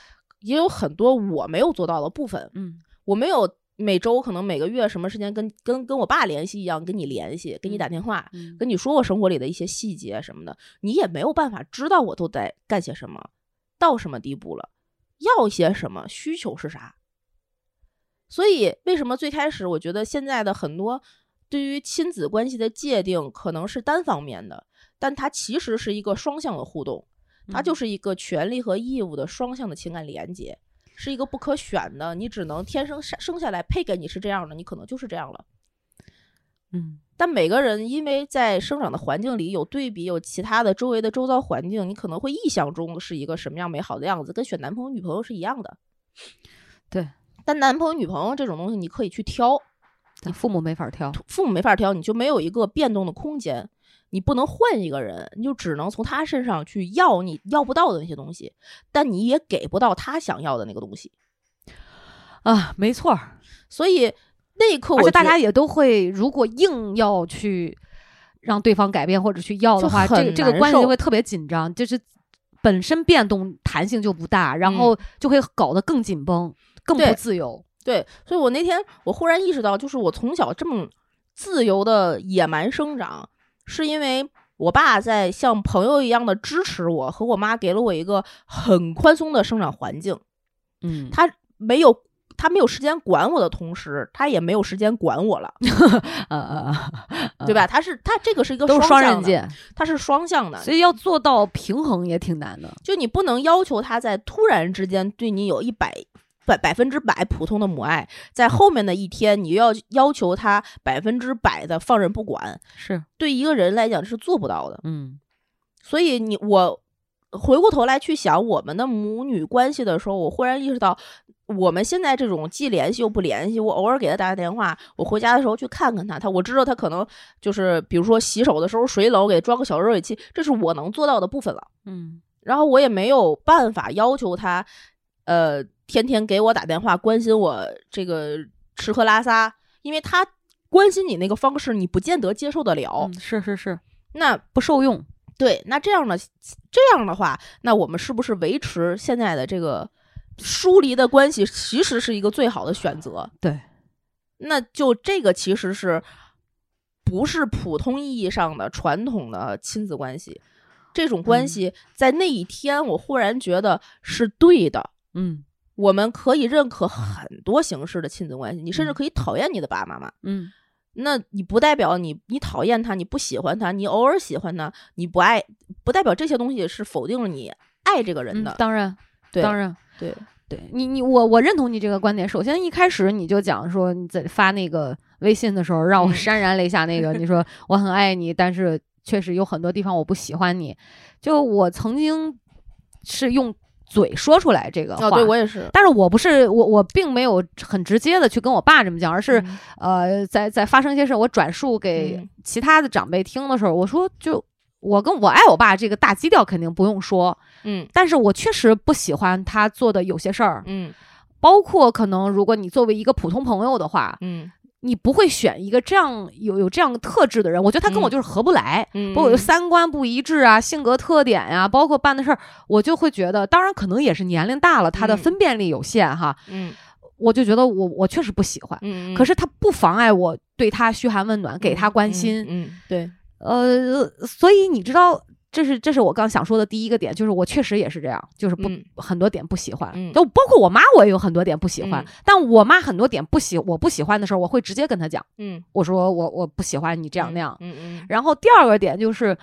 也有很多我没有做到的部分。嗯，我没有每周可能每个月什么时间跟跟跟我爸联系一样跟你联系，跟你打电话，跟你说我生活里的一些细节什么的，你也没有办法知道我都在干些什么，到什么地步了。要些什么需求是啥？所以为什么最开始我觉得现在的很多对于亲子关系的界定可能是单方面的，但它其实是一个双向的互动，它就是一个权利和义务的双向的情感连接，是一个不可选的，你只能天生生下来配给你是这样的，你可能就是这样了。嗯，但每个人因为在生长的环境里有对比，有其他的周围的周遭环境，你可能会臆想中是一个什么样美好的样子，跟选男朋友女朋友是一样的。对，但男朋友女朋友这种东西你可以去挑，你父母没法挑，父母没法挑，你就没有一个变动的空间，你不能换一个人，你就只能从他身上去要你要不到的那些东西，但你也给不到他想要的那个东西。啊，没错，所以。那一刻，我大家也都会，如果硬要去让对方改变或者去要的话，这个这个关系就会特别紧张，就是本身变动弹性就不大，然后就会搞得更紧绷，更不自由。对，所以我那天我忽然意识到，就是我从小这么自由的野蛮生长，是因为我爸在像朋友一样的支持我，和我妈给了我一个很宽松的生长环境。嗯，他没有。他没有时间管我的同时，他也没有时间管我了，呃呃对吧？他是他这个是一个都是双刃剑，他是双向的，所以要做到平衡也挺难的。就你不能要求他在突然之间对你有一百百百分之百普通的母爱，在后面的一天你要要求他百分之百的放任不管，是对一个人来讲是做不到的。嗯，所以你我回过头来去想我们的母女关系的时候，我忽然意识到。我们现在这种既联系又不联系，我偶尔给他打个电话，我回家的时候去看看他，他我知道他可能就是比如说洗手的时候水冷，我给装个小热水器，这是我能做到的部分了。嗯，然后我也没有办法要求他，呃，天天给我打电话关心我这个吃喝拉撒，因为他关心你那个方式，你不见得接受得了。是是是，那不受用。对，那这样的这样的话，那我们是不是维持现在的这个？疏离的关系其实是一个最好的选择，对。那就这个其实是不是普通意义上的传统的亲子关系？这种关系在那一天，我忽然觉得是对的。嗯，我们可以认可很多形式的亲子关系，你甚至可以讨厌你的爸爸妈妈。嗯，那你不代表你你讨厌他，你不喜欢他，你偶尔喜欢他，你不爱，不代表这些东西是否定了你爱这个人的。当然，对当然。对，对你，你我我认同你这个观点。首先一开始你就讲说你在发那个微信的时候，让我 潸然泪下。那个你说 我很爱你，但是确实有很多地方我不喜欢你。就我曾经是用嘴说出来这个话，对我也是。但是我不是我我并没有很直接的去跟我爸这么讲，而是呃在在发生一些事，我转述给其他的长辈听的时候，我说就。我跟我爱我爸这个大基调肯定不用说，嗯，但是我确实不喜欢他做的有些事儿，嗯，包括可能如果你作为一个普通朋友的话，嗯，你不会选一个这样有有这样特质的人，我觉得他跟我就是合不来，嗯，包括三观不一致啊，性格特点呀，包括办的事儿，我就会觉得，当然可能也是年龄大了，他的分辨力有限哈，嗯，我就觉得我我确实不喜欢，嗯，可是他不妨碍我对他嘘寒问暖，给他关心，嗯，对，呃，所以你知道。这是这是我刚想说的第一个点，就是我确实也是这样，就是不很多点不喜欢，就包括我妈，我也有很多点不喜欢。但我妈很多点不喜我不喜欢的时候，我会直接跟她讲，嗯，我说我我不喜欢你这样那样，嗯嗯。然后第二个点就是，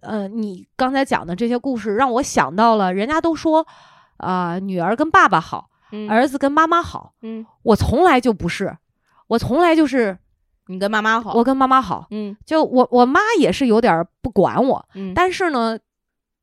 呃，你刚才讲的这些故事让我想到了，人家都说啊，女儿跟爸爸好，儿子跟妈妈好，嗯，我从来就不是，我从来就是。你跟妈妈好，我跟妈妈好，嗯，就我我妈也是有点不管我，嗯，但是呢，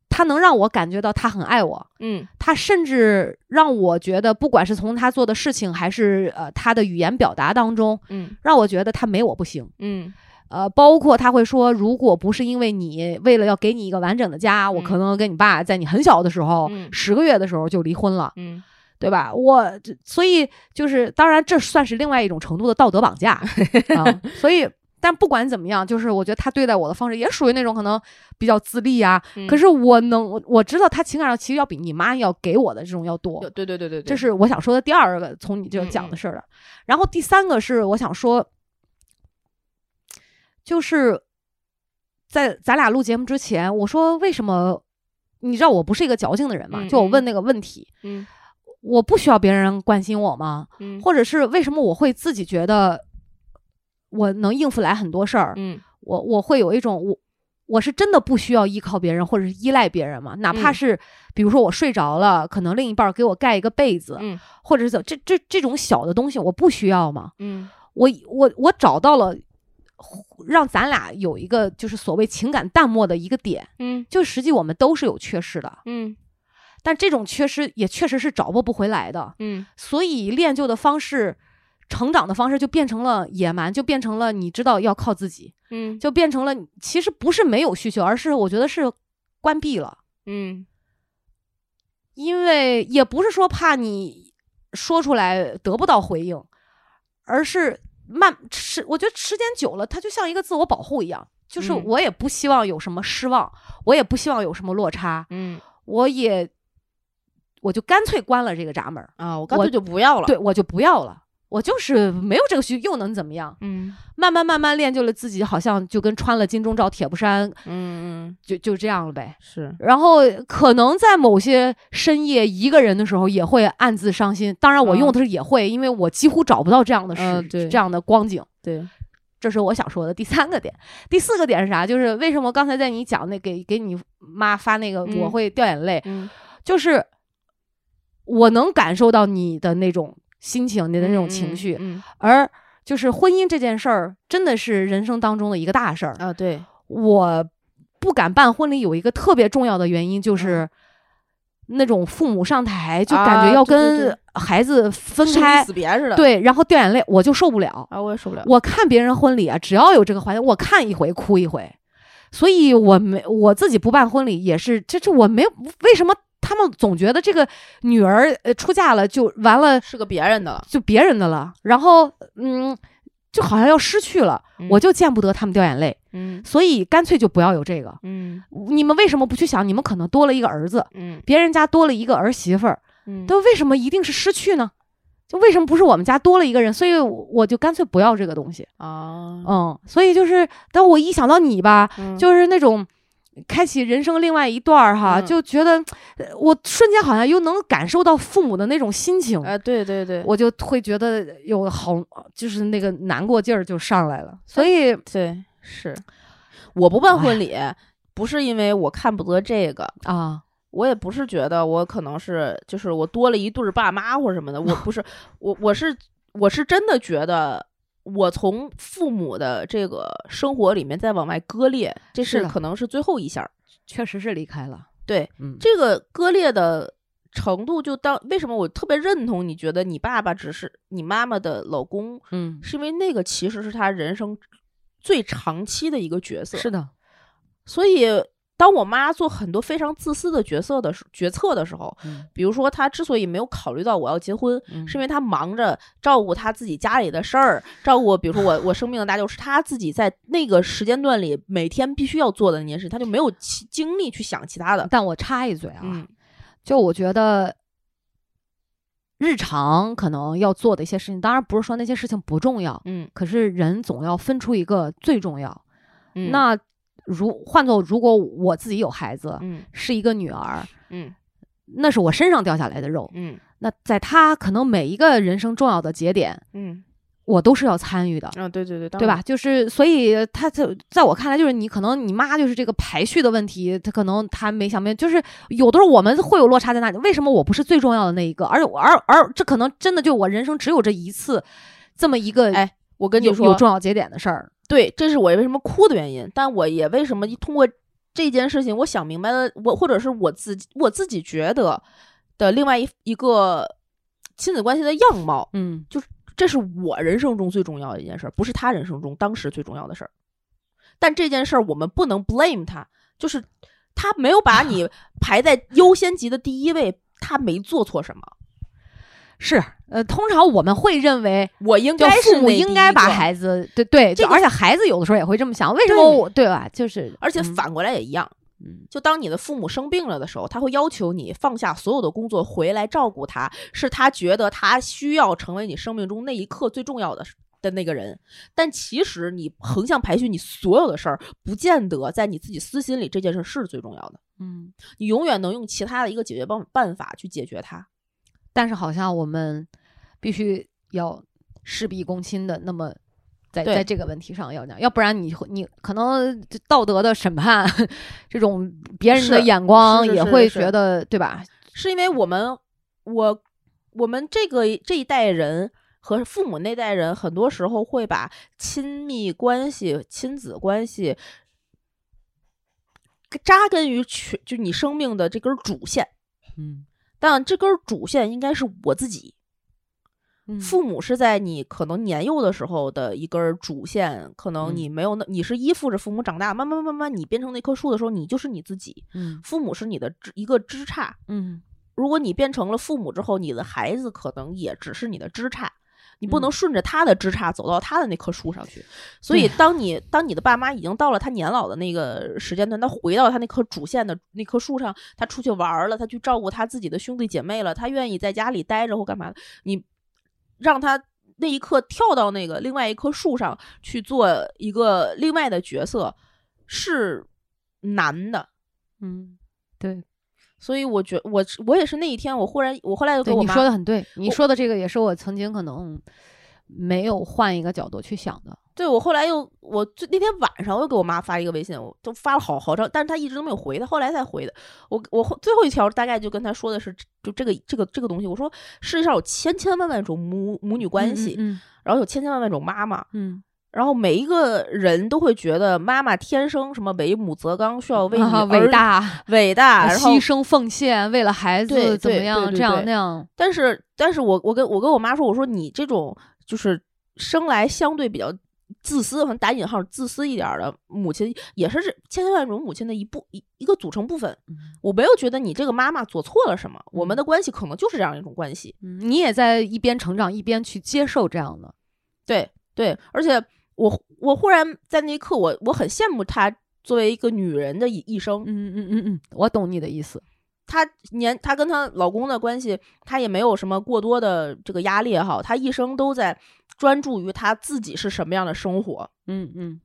她能让我感觉到她很爱我，嗯，她甚至让我觉得，不管是从她做的事情，还是呃她的语言表达当中，嗯，让我觉得她没我不行，嗯，呃，包括她会说，如果不是因为你为了要给你一个完整的家，我可能跟你爸在你很小的时候，十个月的时候就离婚了，嗯。对吧？我所以就是，当然这算是另外一种程度的道德绑架 啊。所以，但不管怎么样，就是我觉得他对待我的方式也属于那种可能比较自立啊。可是我能我知道他情感上其实要比你妈要给我的这种要多。对对对对，这是我想说的第二个从你这讲的事儿了。然后第三个是我想说，就是在咱俩录节目之前，我说为什么？你知道我不是一个矫情的人嘛？就我问那个问题，嗯。我不需要别人关心我吗？嗯，或者是为什么我会自己觉得我能应付来很多事儿？嗯，我我会有一种我我是真的不需要依靠别人或者是依赖别人吗？哪怕是比如说我睡着了，可能另一半给我盖一个被子，嗯，或者是这这这种小的东西，我不需要吗？嗯，我我我找到了让咱俩有一个就是所谓情感淡漠的一个点，嗯，就实际我们都是有缺失的，嗯。但这种缺失也确实是找不不回来的，嗯，所以练就的方式、成长的方式就变成了野蛮，就变成了你知道要靠自己，嗯，就变成了其实不是没有需求，而是我觉得是关闭了，嗯，因为也不是说怕你说出来得不到回应，而是慢时，我觉得时间久了，它就像一个自我保护一样，就是我也不希望有什么失望，我也不希望有什么落差，嗯，我也。我就干脆关了这个闸门啊！我干脆就不要了。对，我就不要了。我就是没有这个需，又能怎么样？嗯，慢慢慢慢练就了自己，好像就跟穿了金钟罩铁布衫，嗯嗯，就就这样了呗。是，然后可能在某些深夜一个人的时候，也会暗自伤心。当然，我用的是也会，因为我几乎找不到这样的事，这样的光景。对，这是我想说的第三个点。第四个点是啥？就是为什么刚才在你讲那给给你妈发那个，我会掉眼泪，就是我能感受到你的那种。心情，你的那种情绪，而就是婚姻这件事儿，真的是人生当中的一个大事儿啊。对，我不敢办婚礼，有一个特别重要的原因，就是那种父母上台就感觉要跟孩子分开死别似的，对，然后掉眼泪，我就受不了啊，我也受不了。我看别人婚礼啊，只要有这个环节，我看一回哭一回，所以我没我自己不办婚礼也是，这这我没有为什么。他们总觉得这个女儿呃出嫁了就完了，是个别人的，就别人的了。然后嗯，就好像要失去了，我就见不得他们掉眼泪。嗯，所以干脆就不要有这个。嗯，你们为什么不去想，你们可能多了一个儿子，嗯，别人家多了一个儿媳妇儿，嗯，都为什么一定是失去呢？就为什么不是我们家多了一个人？所以我就干脆不要这个东西啊。嗯，所以就是但我一想到你吧，就是那种。开启人生另外一段儿哈，就觉得我瞬间好像又能感受到父母的那种心情。啊，对对对，我就会觉得有好，就是那个难过劲儿就上来了。所以对，是。我不办婚礼，不是因为我看不得这个啊，我也不是觉得我可能是就是我多了一对爸妈或者什么的，我不是。我我是我是真的觉得。我从父母的这个生活里面再往外割裂，这是可能是最后一下，确实是离开了。对，这个割裂的程度，就当为什么我特别认同你觉得你爸爸只是你妈妈的老公，嗯，是因为那个其实是他人生最长期的一个角色。是的，所以。当我妈做很多非常自私的角色的时决策的时候，比如说她之所以没有考虑到我要结婚，是因为她忙着照顾她自己家里的事儿，照顾比如说我 我生病的大舅是她自己在那个时间段里每天必须要做的那件事，她就没有精力去想其他的。但我插一嘴啊，就我觉得日常可能要做的一些事情，当然不是说那些事情不重要，嗯，可是人总要分出一个最重要，嗯，那。如换做如果我自己有孩子，嗯，是一个女儿，嗯，那是我身上掉下来的肉，嗯，那在她可能每一个人生重要的节点，嗯，我都是要参与的，啊，对对对，对吧？就是所以她在在我看来，就是你可能你妈就是这个排序的问题，她可能她没想明白，就是有的时候我们会有落差在那里，为什么我不是最重要的那一个？而且而而这可能真的就我人生只有这一次这么一个，哎，我跟你说有重要节点的事儿。对，这是我为什么哭的原因。但我也为什么通过这件事情，我想明白了，我或者是我自己我自己觉得的另外一一个亲子关系的样貌，嗯，就是这是我人生中最重要的一件事，不是他人生中当时最重要的事儿。但这件事儿我们不能 blame 他，就是他没有把你 排在优先级的第一位，他没做错什么。是，呃，通常我们会认为，我应该父母应该把孩子，对对，就而且孩子有的时候也会这么想，为什么我对吧？就是，而且反过来也一样，嗯，就当你的父母生病了的时候，他会要求你放下所有的工作回来照顾他，是他觉得他需要成为你生命中那一刻最重要的的那个人。但其实你横向排序你所有的事儿，不见得在你自己私心里这件事是最重要的，嗯，你永远能用其他的一个解决办办法去解决它。但是好像我们必须要事必躬亲的，那么在在这个问题上要讲，要不然你你可能道德的审判，这种别人的眼光也会觉得对吧？是因为我们我我们这个这一代人和父母那代人，很多时候会把亲密关系、亲子关系扎根于全就你生命的这根主线，嗯。但这根主线应该是我自己，父母是在你可能年幼的时候的一根主线，可能你没有那，你是依附着父母长大，慢慢慢慢，你变成那棵树的时候，你就是你自己。嗯，父母是你的一个枝杈。嗯，如果你变成了父母之后，你的孩子可能也只是你的枝杈。你不能顺着他的枝杈走到他的那棵树上去，所以当你当你的爸妈已经到了他年老的那个时间段，他回到他那棵主线的那棵树上，他出去玩了，他去照顾他自己的兄弟姐妹了，他愿意在家里待着或干嘛的，你让他那一刻跳到那个另外一棵树上去做一个另外的角色是难的。嗯，对。所以我觉我我也是那一天，我忽然我后来就跟我妈，你说的很对，你说的这个也是我曾经可能没有换一个角度去想的。对我后来又我那天晚上我又给我妈发一个微信，我都发了好好长，但是她一直都没有回，她后来才回的。我我最后一条大概就跟她说的是，就这个这个这个东西，我说世界上有千千万万种母母女关系，然后有千千万万种妈妈，嗯。然后每一个人都会觉得妈妈天生什么为母则刚，需要为你伟大伟大，牺牲奉献，为了孩子怎么样这样那样。但是，但是我我跟我跟我妈说，我说你这种就是生来相对比较自私，可能打引号自私一点的母亲，也是千千万种母亲的一部一一个组成部分。我没有觉得你这个妈妈做错了什么，我们的关系可能就是这样一种关系。你也在一边成长一边去接受这样的，对对，而且。我我忽然在那一刻，我我很羡慕她作为一个女人的一一生。嗯嗯嗯嗯，我懂你的意思。她年她跟她老公的关系，她也没有什么过多的这个压力也好，她一生都在专注于她自己是什么样的生活。嗯嗯，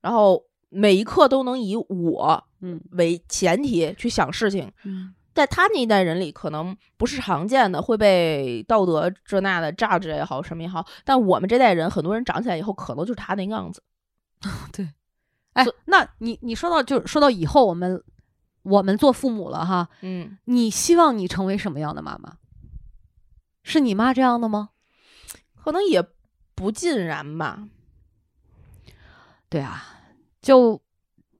然后每一刻都能以我嗯为前提去想事情。嗯。在他那一代人里，可能不是常见的，会被道德这那的榨着也好，什么也好。但我们这代人，很多人长起来以后，可能就是他那个样子。对，哎，那你你说到就说到以后我们我们做父母了哈，嗯，你希望你成为什么样的妈妈？是你妈这样的吗？可能也不尽然吧。对啊，就。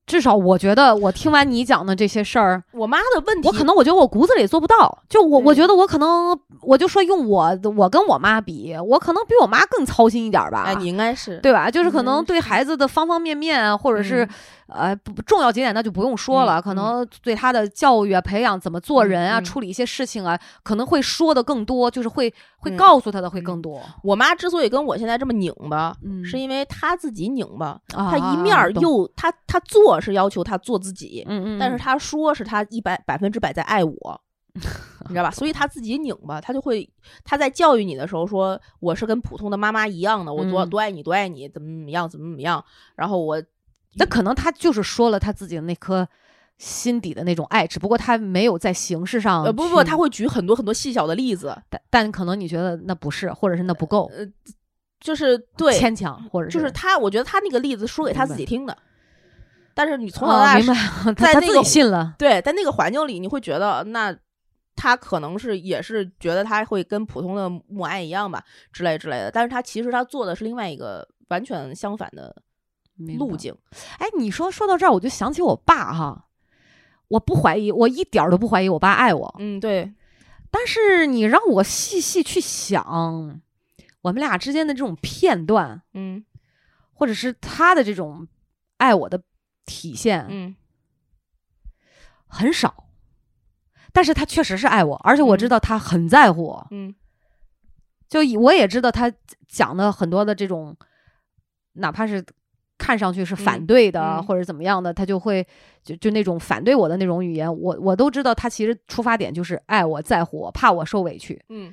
至少我觉得，我听完你讲的这些事儿，我妈的问题，我可能我觉得我骨子里做不到。就我，我觉得我可能，我就说用我，我跟我妈比，我可能比我妈更操心一点吧。哎，你应该是对吧？就是可能对孩子的方方面面，或者是。呃，不重要节点那就不用说了，可能对他的教育啊、培养、怎么做人啊、处理一些事情啊，可能会说的更多，就是会会告诉他的会更多。我妈之所以跟我现在这么拧巴，是因为她自己拧巴，她一面又她她做是要求她做自己，嗯嗯，但是她说是她一百百分之百在爱我，你知道吧？所以她自己拧巴，她就会她在教育你的时候说我是跟普通的妈妈一样的，我多多爱你多爱你，怎么怎么样怎么怎么样，然后我。那可能他就是说了他自己的那颗心底的那种爱，只不过他没有在形式上。呃，不不，他会举很多很多细小的例子，但但可能你觉得那不是，或者是那不够，呃，就是对牵强，或者就是他，我觉得他那个例子说给他自己听的，但是你从小到大明白，在那个信了，对，在那个环境里，你会觉得那他可能是也是觉得他会跟普通的母爱一样吧，之类之类的，但是他其实他做的是另外一个完全相反的。路径，哎，你说说到这儿，我就想起我爸哈，我不怀疑，我一点都不怀疑我爸爱我，嗯，对。但是你让我细细去想，我们俩之间的这种片段，嗯，或者是他的这种爱我的体现，嗯，很少。但是他确实是爱我，而且我知道他很在乎我，嗯，就我也知道他讲的很多的这种，哪怕是。看上去是反对的，或者怎么样的，他就会就就那种反对我的那种语言，我我都知道，他其实出发点就是爱我在乎我，怕我受委屈。嗯，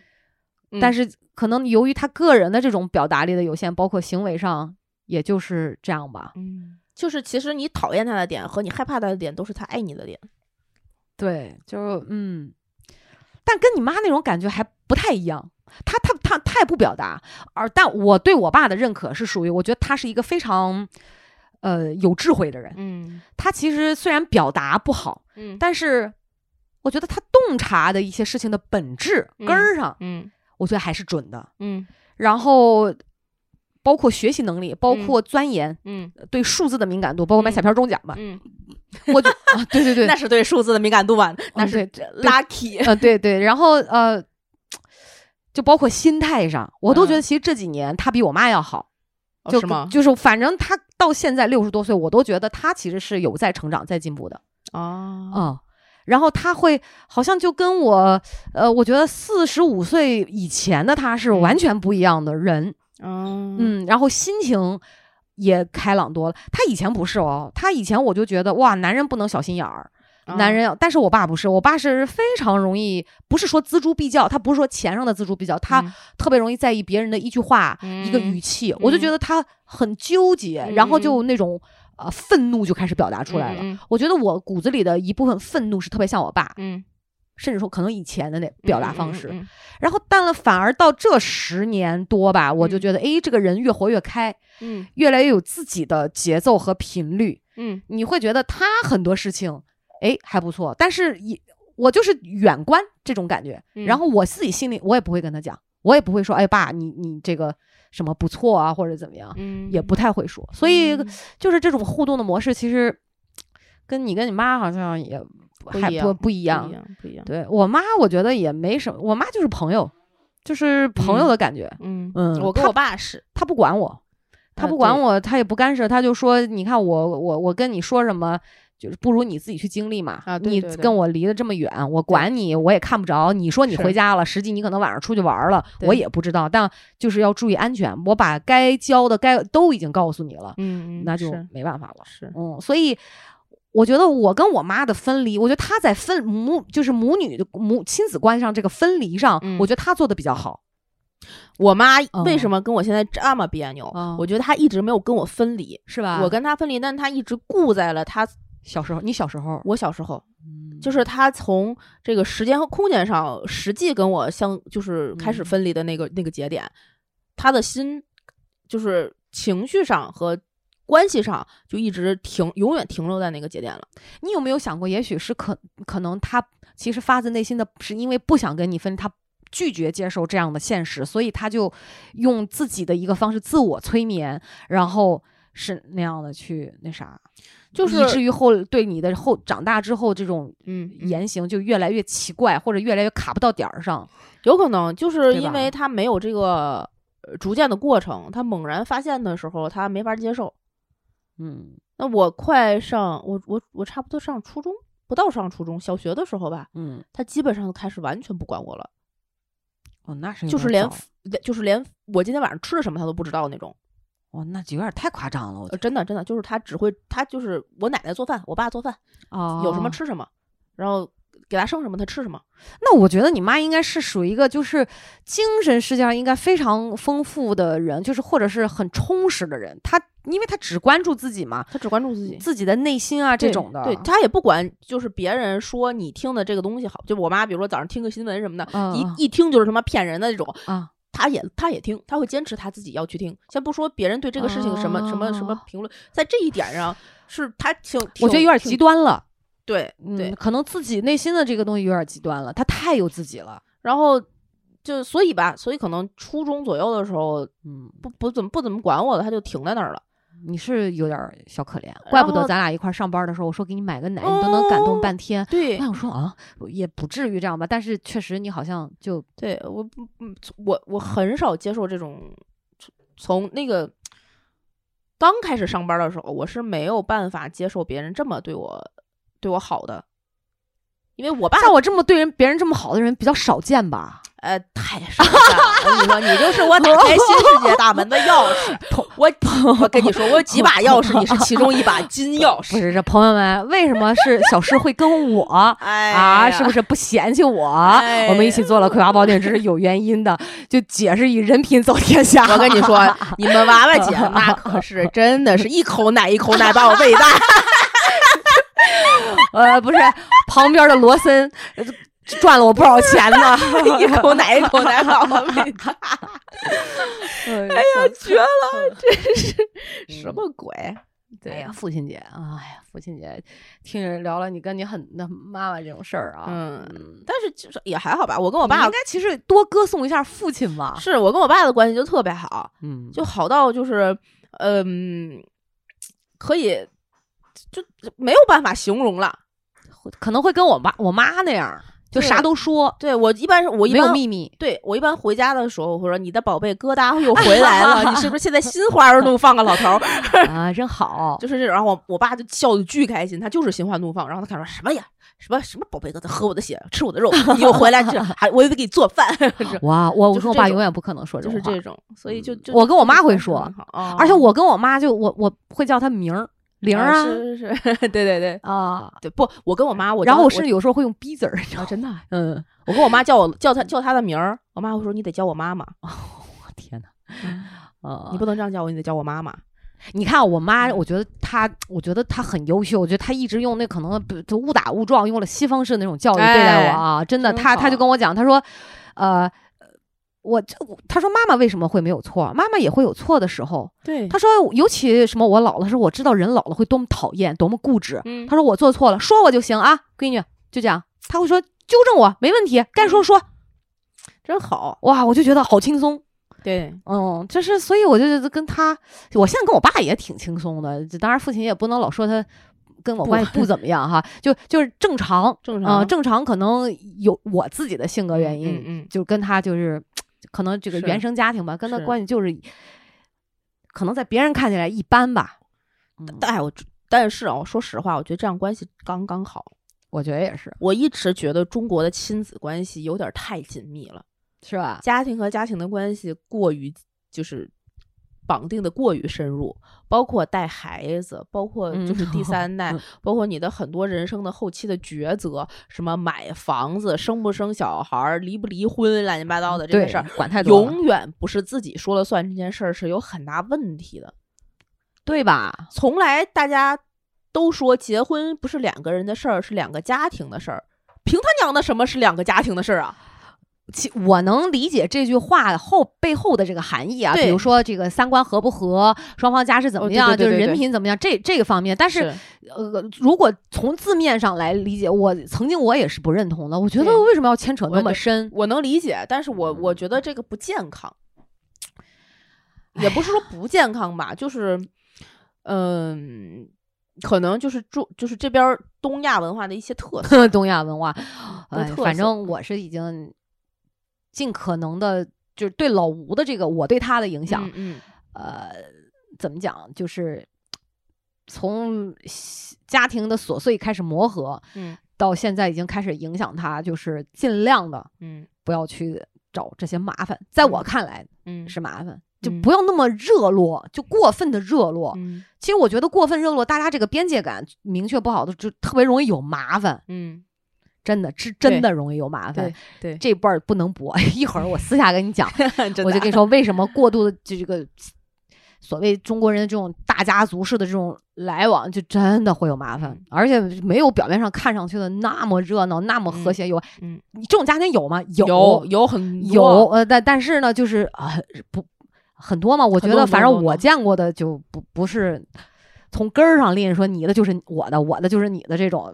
但是可能由于他个人的这种表达力的有限，包括行为上，也就是这样吧。嗯，就是其实你讨厌他的点和你害怕他的点，都是他爱你的点。对，就嗯，但跟你妈那种感觉还不太一样。他他他他也不表达，而但我对我爸的认可是属于，我觉得他是一个非常，呃，有智慧的人。嗯，他其实虽然表达不好，嗯，但是我觉得他洞察的一些事情的本质根儿上，嗯，我觉得还是准的。嗯，然后包括学习能力，包括钻研，嗯，对数字的敏感度，包括买彩票中奖吧，嗯，我就对对对，那是对数字的敏感度吧，那是 lucky，呃，对对，然后呃。就包括心态上，我都觉得其实这几年他比我妈要好，就是吗？就是反正他到现在六十多岁，我都觉得他其实是有在成长、在进步的哦。嗯，然后他会好像就跟我，呃，我觉得四十五岁以前的他是完全不一样的人。嗯嗯，然后心情也开朗多了。他以前不是哦，他以前我就觉得哇，男人不能小心眼儿。男人要，但是我爸不是，我爸是非常容易，不是说锱铢必较，他不是说钱上的锱铢必较，他特别容易在意别人的一句话、一个语气，我就觉得他很纠结，然后就那种呃愤怒就开始表达出来了。我觉得我骨子里的一部分愤怒是特别像我爸，嗯，甚至说可能以前的那表达方式，然后但了反而到这十年多吧，我就觉得哎，这个人越活越开，嗯，越来越有自己的节奏和频率，嗯，你会觉得他很多事情。哎，还不错，但是也我就是远观这种感觉，然后我自己心里我也不会跟他讲，我也不会说，哎爸，你你这个什么不错啊，或者怎么样，嗯也不太会说，所以就是这种互动的模式，其实跟你跟你妈好像也还不不一样，不一样。对我妈，我觉得也没什么，我妈就是朋友，就是朋友的感觉，嗯嗯，我跟我爸是，他不管我，他不管我，他也不干涉，他就说，你看我我我跟你说什么。就是不如你自己去经历嘛，啊你跟我离得这么远，我管你，我也看不着。你说你回家了，实际你可能晚上出去玩了，我也不知道。但就是要注意安全，我把该教的该都已经告诉你了，嗯，那就没办法了。是，嗯，所以我觉得我跟我妈的分离，我觉得她在分母就是母女的母亲子关系上这个分离上，我觉得她做的比较好。我妈为什么跟我现在这么别扭？我觉得她一直没有跟我分离，是吧？我跟她分离，但她一直固在了她。小时候，你小时候，我小时候，就是他从这个时间和空间上实际跟我相，就是开始分离的那个那个节点，他的心就是情绪上和关系上就一直停，永远停留在那个节点了。你有没有想过，也许是可可能他其实发自内心的是因为不想跟你分，他拒绝接受这样的现实，所以他就用自己的一个方式自我催眠，然后是那样的去那啥。就是以至于后对你的后长大之后这种嗯言行就越来越奇怪，或者越来越卡不到点儿上，有可能就是因为他没有这个逐渐的过程，他猛然发现的时候他没法接受。嗯，那我快上我我我差不多上初中不到上初中小学的时候吧，嗯，他基本上都开始完全不管我了。哦，那是就是连就是连我今天晚上吃了什么他都不知道那种。哦，那就有点太夸张了。我真的真的就是他只会他就是我奶奶做饭，我爸做饭，哦，有什么吃什么，然后给他剩什么他吃什么。那我觉得你妈应该是属于一个就是精神世界上应该非常丰富的人，就是或者是很充实的人。他因为他只关注自己嘛，他只关注自己自己的内心啊这种的。对他也不管就是别人说你听的这个东西好，就我妈比如说早上听个新闻什么的，一一听就是什么骗人的那种啊。他也他也听，他会坚持他自己要去听。先不说别人对这个事情什么什么什么评论，在这一点上 是他挺，我觉得有点极端了。对对，可能自己内心的这个东西有点极端了，他太有自己了。然后就所以吧，所以可能初中左右的时候，嗯，不不怎么不怎么管我了，他就停在那儿了。你是有点小可怜，怪不得咱俩一块上班的时候，我说给你买个奶，你都能感动半天。对，我想说啊，也不至于这样吧，但是确实你好像就对我不我我很少接受这种从那个刚开始上班的时候，我是没有办法接受别人这么对我对我好的，因为我爸像我这么对人别人这么好的人比较少见吧。呃，太少了！我跟你说，你就是我打开新世界大门的钥匙。我我跟你说，我有几把钥匙，你是其中一把金钥匙。不是，这朋友们，为什么是小诗会跟我 啊？是不是不嫌弃我？我们一起做了《葵花宝典》，这是有原因的。就姐是以人品走天下。我跟你说，你们娃娃姐那可是真的是一口奶一口奶把我喂大。呃，不是，旁边的罗森。赚了我不少钱呢，一口奶一口奶把我喂大。哎呀，绝了！真是 什么鬼？哎呀，父亲节，哎呀，父亲节，听人聊了你跟你很那妈妈这种事儿啊。嗯，但是就是也还好吧。我跟我爸应该其实多歌颂一下父亲嘛。是我跟我爸的关系就特别好，嗯，就好到就是嗯，可以就没有办法形容了，可能会跟我爸我妈那样。就啥都说，对我一般是我一般没有秘密。对我一般回家的时候，我说你的宝贝疙瘩又回来了，你是不是现在心花怒放啊，老头儿 啊，真好，就是这种。然后我我爸就笑的巨开心，他就是心花怒放。然后他开始说什么呀，什么什么宝贝疙瘩，喝我的血，吃我的肉，你又回来这还我也得给你做饭。哇，我我跟我爸永远不可能说这种，就是这种，所以就就我跟我妈会说，啊，而且我跟我妈就我我会叫她名儿。零啊，是是是，对对对啊，对不，我跟我妈，我然后我甚至有时候会用逼字儿，你知道啊，真的，嗯，我跟我妈叫我叫她叫她的名儿，我妈会说你得叫我妈妈，我天哪，嗯你不能这样叫我，你得叫我妈妈。你看我妈，嗯我觉得她，我觉得她很优秀。我觉得她一直用那可能不就误打误撞，用了西方式那种教育对待我啊，真的。她她就跟我讲，她说，呃，我这他说妈妈为什么会没有错？妈妈也会有错的时候。对他说，尤其什么我老了，说我知道人老了会多么讨厌，多么固执。嗯他说我做错了，说我就行啊，闺女就这样。他会说纠正我没问题，该说说。真好，哇，我就觉得好轻松。对，嗯，就是所以我就觉得跟他，我现在跟我爸也挺轻松的。当然，父亲也不能老说他跟我关系 不怎么样哈，就就是正常，正啊、常正常可能有我自己的性格原因，嗯嗯就跟他就是可能这个原生家庭吧，跟他关系就是可能在别人看起来一般吧。嗯，但哎，我但是哦，说实话，我觉得这样关系刚刚好。我觉得也是，我一直觉得中国的亲子关系有点太紧密了，是吧？家庭和家庭的关系过于就是绑定的过于深入，包括带孩子，包括就是第三代，嗯包括你的很多人生的后期的抉择，什么买房子、生不生小孩儿、离不离婚，乱七八糟的这对些事儿，管太多，永远不是自己说了算，这件事儿是有很大问题的。对吧？从来大家都说结婚不是两个人的事儿，是两个家庭的事儿。凭他娘的什么是两个家庭的事儿啊？其我能理解这句话后背后的这个含义啊，比如说这个三观合不合，双方家世怎哦对么样，就是人品怎么样，这这个方面。但是呃，如果从字面上来理解，我曾经我也是不认同的。我觉得为什么要牵扯那么深？我能理解，但是我我觉得这个不健康，也不是说不健康吧，就是嗯。可能就是中，就是这边儿东亚文化的一些特色，东亚文化，的哎，反正我是已经尽可能的，就是对老吴的这个我对他的影响，嗯呃，怎么讲，就是从家庭的琐碎开始磨合，嗯。到现在已经开始影响他，就是尽量的嗯。不要去找这些麻烦。在我看来嗯。是麻烦，就嗯。不要那么热络，就过分的热络。嗯。其实我觉得过分热络，大家这个边界感明确不好的，就特别容易有麻烦。嗯，真的是真的容易有麻烦对。对，这辈儿不能播，一会儿我私下跟你讲，我就跟你说为什么过度的就这个所谓中国人的这种大家族式的这种来往，就真的会有麻烦嗯，而且没有表面上看上去的那么热闹、那么和谐。有，嗯，你这种家庭有吗？有有有很多有，呃，但但是呢，就是啊、不很多嘛。我觉得，反正我见过的就不不是从根儿上拎说你的就是我的，我的就是你的这种，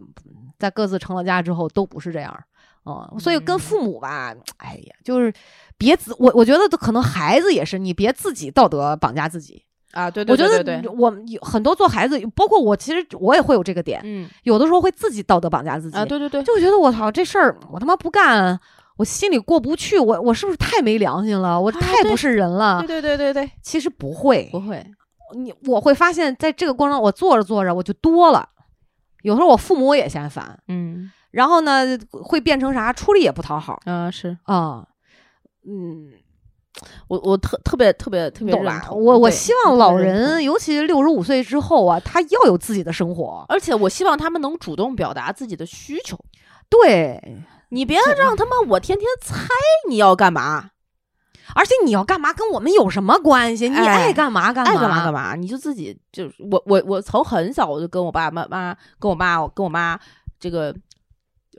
在各自成了家之后都不是这样。嗯，所以跟嗯父母吧，哎呀，就是别自我，我觉得可能孩子也是，你别自己道德绑架自己。啊，对对对对对，得我们有很多做孩子，包括我，其实我也会有这个点，嗯有的时候会自己道德绑架自己。啊，对对对，就觉得我操，这事儿我他妈不干，我心里过不去，我我是不是太没良心了？我太不是人了？对对对对对，其实不会，不会，你我会发现在这个过程中，我做着做着我就多了。有时候我父母也嫌烦，嗯然后呢会变成啥？出力也不讨好啊是啊。嗯，我我特特别特别特别懂吧？我我希望老人，尤其六十五岁之后啊，他要有自己的生活。而且我希望他们能主动表达自己的需求，对，你别让他们我天天猜你要干嘛，而且你要干嘛跟我们有什么关系？你哎爱干嘛干嘛，爱干嘛干嘛，你就自己就是我我我从很小我就跟我爸妈妈跟我爸跟我妈这个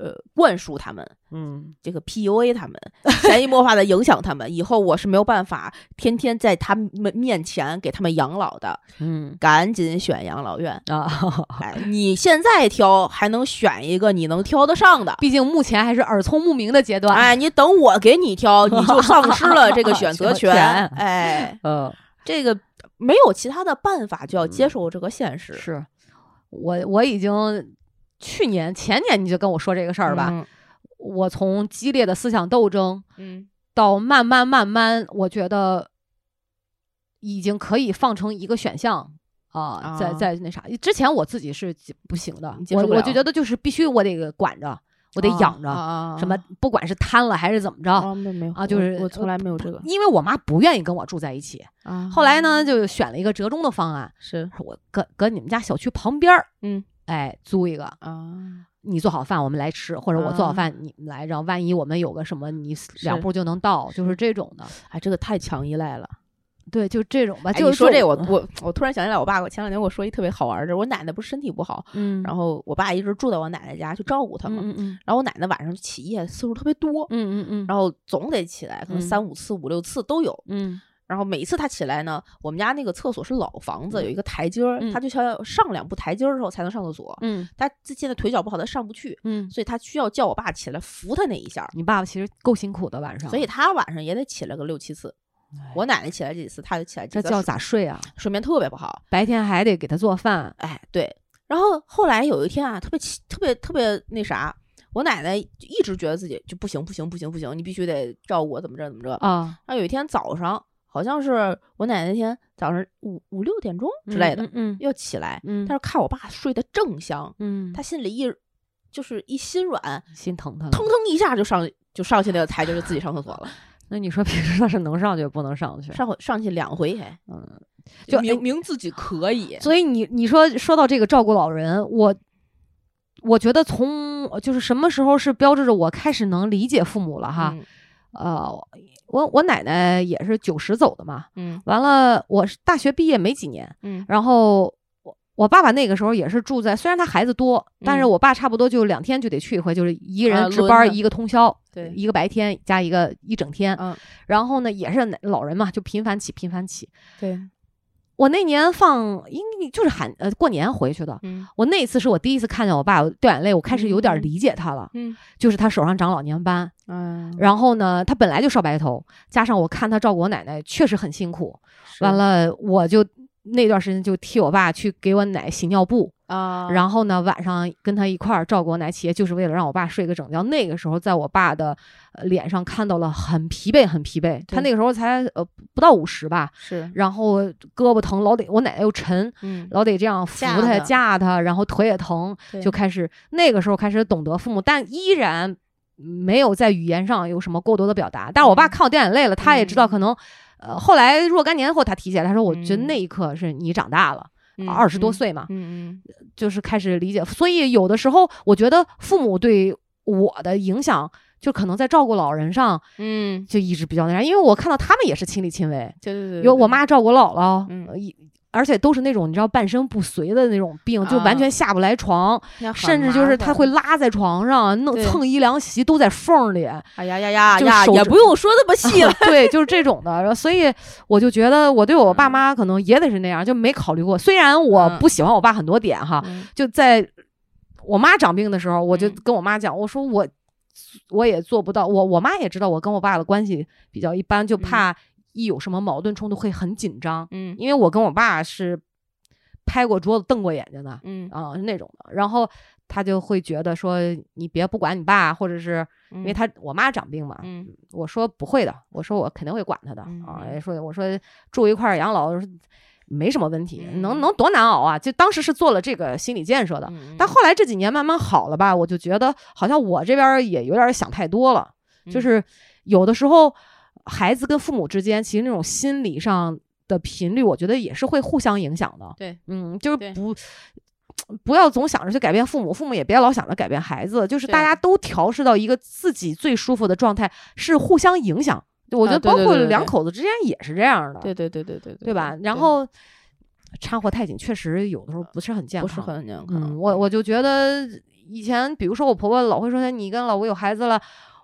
呃灌输他们。嗯，这个 PUA 他们，潜移默化的影响他们，以后我是没有办法天天在他们面前给他们养老的，嗯赶紧选养老院。啊，哎，你现在挑还能选一个你能挑得上的，毕竟目前还是耳聪目明的阶段。哎，你等我给你挑，你就丧失了这个选择 权。权哎，呃，这个没有其他的办法，就要接受这个现实，是我我已经去年前年你就跟我说这个事儿吧，嗯。我从激烈的思想斗争嗯。到慢慢慢慢，我觉得已经可以放成一个选项。啊，在啊。在那啥，之前我自己是不行的我我就觉得就是必须我得管着，我得养着，什么。不管是瘫了还是怎么着，没有啊，就是我从来没有这个，因为我妈不愿意跟我住在一起。后来呢，就选了一个折中的方案，是。我搁搁你们家小区旁边儿，嗯，哎，租一个啊，你做好饭我们来吃，或者我做好饭你们来，然后万一我们有个什么，你两步就能到，就是这种的。哎，这个太强依赖了。对，就这种吧。就说这，我我我突然想起来，我爸我前两天跟我说一特别好玩的，我奶奶不是身体不好，嗯，然后我爸一直住在我奶奶家去照顾她嘛，嗯嗯，然后我奶奶晚上起夜次数特别多，嗯嗯嗯，然后总得起来，可能三五次、五六次都有，嗯，然后每一次他起来呢，我们家那个厕所是老房子，有一个台阶儿，他就需要上两步台阶儿之后才能上厕所，嗯，他现在腿脚不好，他上不去，嗯，所以他需要叫我爸起来扶他那一下。你爸爸其实够辛苦的晚上，所以他晚上也得起来个六七次。我奶奶起来这几次，他就起来几次。这叫咋睡啊？睡眠特别不好，白天还得给他做饭。哎，对。然后后来有一天啊，特别特别特别那啥，我奶奶一直觉得自己就不行不行不行不行，你必须得照顾我怎么着怎么着啊。然后有一天早上，好像是我奶奶那天早上五五六点钟之类的，嗯，又起来，嗯，但是看我爸睡得正香，嗯，他心里一就是一心软，心疼他，腾腾一下就上就上去那个台阶，就自己上厕所了。那你说平时他是能上去不能上去？上回上去两回还，嗯，就明明自己可以。所以你你说说到这个照顾老人，我我觉得从就是什么时候是标志着我开始能理解父母了哈？呃，我我奶奶也是九十走的嘛，嗯，完了我是大学毕业没几年，嗯，然后。我爸爸那个时候也是住在，虽然他孩子多，但是我爸差不多就两天就得去一回，就是一个人值班，一个通宵，对，一个白天加一个一整天。嗯，然后呢，也是老人嘛，就频繁起，频繁起。对，我那年放，应就是喊呃过年回去的。嗯，我那次是我第一次看见我爸掉眼泪，我开始有点理解他了。嗯，就是他手上长老年斑。嗯，然后呢，他本来就少白头，加上我看他照顾我奶奶确实很辛苦。完了，我就。那段时间就替我爸去给我奶洗尿布啊，然后呢晚上跟他一块儿照顾我奶起夜，就是为了让我爸睡个整觉。那个时候在我爸的脸上看到了很疲惫，很疲惫。他那个时候才呃不到五十吧，是。然后胳膊疼，老得我奶奶又沉，嗯，老得这样扶他架他，然后腿也疼，就开始那个时候开始懂得父母，但依然没有在语言上有什么过多的表达。但是我爸看我掉眼泪了，他也知道可能。呃，后来若干年后，他提起来，他说：“我觉得那一刻是你长大了，二十多岁嘛，嗯嗯，就是开始理解。所以有的时候，我觉得父母对我的影响，就可能在照顾老人上，嗯，就一直比较那啥。因为我看到他们也是亲力亲为，对对对，有我妈照顾姥姥，嗯。”而且都是那种你知道半身不遂的那种病，就完全下不来床，甚至就是他会拉在床上，弄蹭一凉席都在缝里。哎呀呀呀呀，也不用说那么细了。对，就是这种的。所以我就觉得我对我爸妈可能也得是那样，就没考虑过。虽然我不喜欢我爸很多点哈，就在我妈长病的时候，我就跟我妈讲，我说我我也做不到。我我妈也知道我跟我爸的关系比较一般，就怕。一有什么矛盾冲突会很紧张，嗯，因为我跟我爸是拍过桌子瞪过眼睛的，嗯。啊是那种的，然后他就会觉得说你别不管你爸，或者是因为他我妈长病嘛，嗯，我说不会的，我说我肯定会管他的啊，说我说住一块儿养老没什么问题，能能多难熬啊，就当时是做了这个心理建设的，但后来这几年慢慢好了吧，我就觉得好像我这边也有点想太多了，就是有的时候。孩子跟父母之间，其实那种心理上的频率，我觉得也是会互相影响的。对，嗯，就是不不要总想着去改变父母，父母也别老想着改变孩子，就是大家都调试到一个自己最舒服的状态，是互相影响。我觉得包括两口子之间也是这样的。对对对对对，对吧？然后掺和太紧，确实有的时候不是很健康，不是很健康。嗯，我我就觉得以前，比如说我婆婆老会说：“你跟老吴有孩子了。”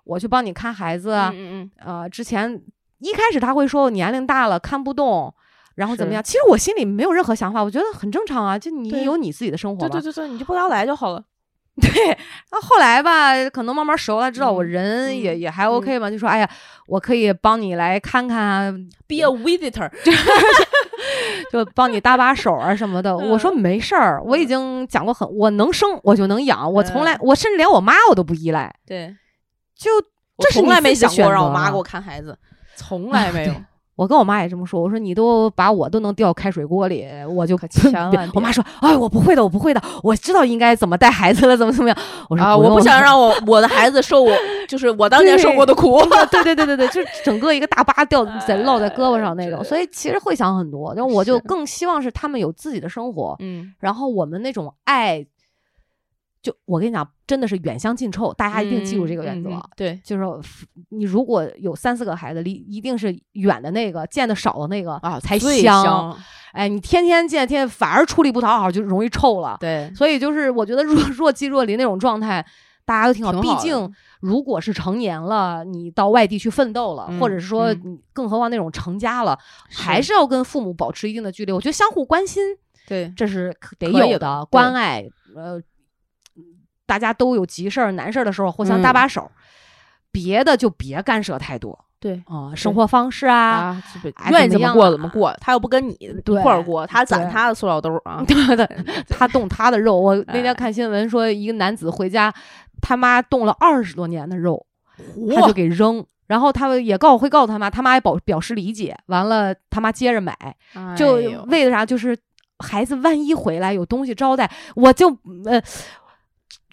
我去帮你看孩子啊，嗯嗯，呃，之前一开始他会说我年龄大了看不动，然后怎么样？其实我心里没有任何想法，我觉得很正常啊，就你有你自己的生活，对对对对，你就不要来就好了。对，那后来吧，可能慢慢熟了，知道我人也也还 OK 嘛，就说哎呀，我可以帮你来看看，be a visitor，就帮你搭把手啊什么的。我说没事儿，我已经讲过很，我能生我就能养，我从来我甚至连我妈我都不依赖。对。就我从来没想过让我妈给我看孩子，从来没有。我跟我妈也这么说，我说你都把我都能掉开水锅里，我就千 万。我妈说，哎，我不会的，我不会的，我知道应该怎么带孩子了，怎么怎么样。我说啊，我不想让我 我的孩子受我就是我当年受过的苦。对对对对对，就是整个一个大疤掉在落在胳膊上那种。所以其实会想很多，就我就更希望是他们有自己的生活，嗯，然后我们那种爱。就我跟你讲，真的是远香近臭，大家一定记住这个原则。对，就是你如果有三四个孩子，离一定是远的那个，见的少的那个啊才香。哎，你天天见，天天反而出力不讨好，就容易臭了。对，所以就是我觉得若若即若离那种状态，大家都挺好。毕竟如果是成年了，你到外地去奋斗了，或者是说，更何况那种成家了，还是要跟父母保持一定的距离。我觉得相互关心，对，这是得有的关爱。呃。大家都有急事儿、难事儿的时候，互相搭把手，别的就别干涉太多。对啊，生活方式啊，愿意怎么过怎么过，他又不跟你一块儿过，他攒他的塑料兜啊，对对，他动他的肉。我 那天看新闻说，一个男子回家，他妈冻了二十多年的肉，他就给扔，然后他也告会告诉他妈，他妈也表表示理解，完了他妈接着买，就为了啥？就是孩子万一回来有东西招待，我就呃。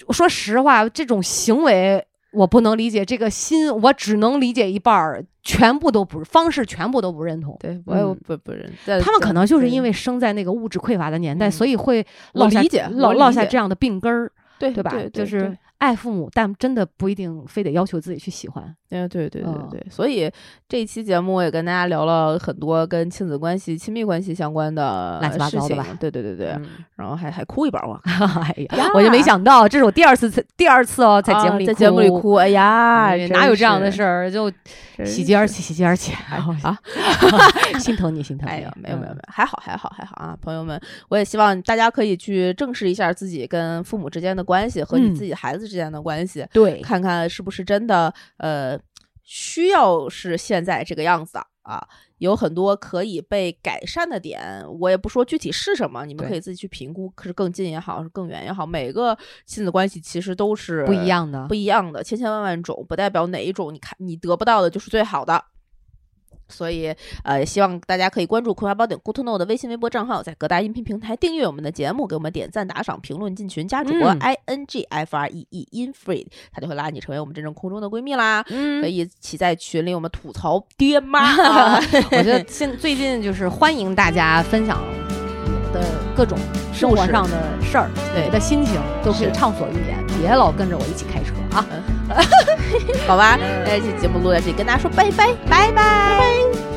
说实话，这种行为我不能理解，这个心我只能理解一半儿，全部都不是方式，全部都不认同。对我也不不认。他们可能就是因为生在那个物质匮乏的年代，所以会落下落落下这样的病根儿，对对吧？就是。爱父母，但真的不一定非得要求自己去喜欢。对对对对对，所以这一期节目我也跟大家聊了很多跟亲子关系、亲密关系相关的乱七八糟的吧。对对对对，然后还还哭一包我，哎呀，我就没想到，这是我第二次第二次哦，在节目里在节目里哭。哎呀，哪有这样的事儿？就喜极而泣，喜极而泣啊！心疼你，心疼你。哎呀，没有没有没有，还好还好还好啊，朋友们，我也希望大家可以去正视一下自己跟父母之间的关系和你自己孩子。之间的关系，对，看看是不是真的，呃，需要是现在这个样子啊？有很多可以被改善的点，我也不说具体是什么，你们可以自己去评估。可是更近也好，是更远也好，每个亲子关系其实都是不一样的，不一样的，千千万万种，不代表哪一种你看你得不到的就是最好的。所以，呃，希望大家可以关注《葵花宝典》Good to Know 的微信、微博账号，在各大音频平台订阅我们的节目，给我们点赞、打赏、评论、进群、加主播 i n g f r e e in free，他就会拉你成为我们真正空中的闺蜜啦。嗯，可以一起在群里我们吐槽爹妈。我觉得现最近就是欢迎大家分享的各种生活上的事儿，对。的心情都可以畅所欲言，别老跟着我一起开车啊。好吧，那这期节目录到这里，跟大家说拜拜，拜拜。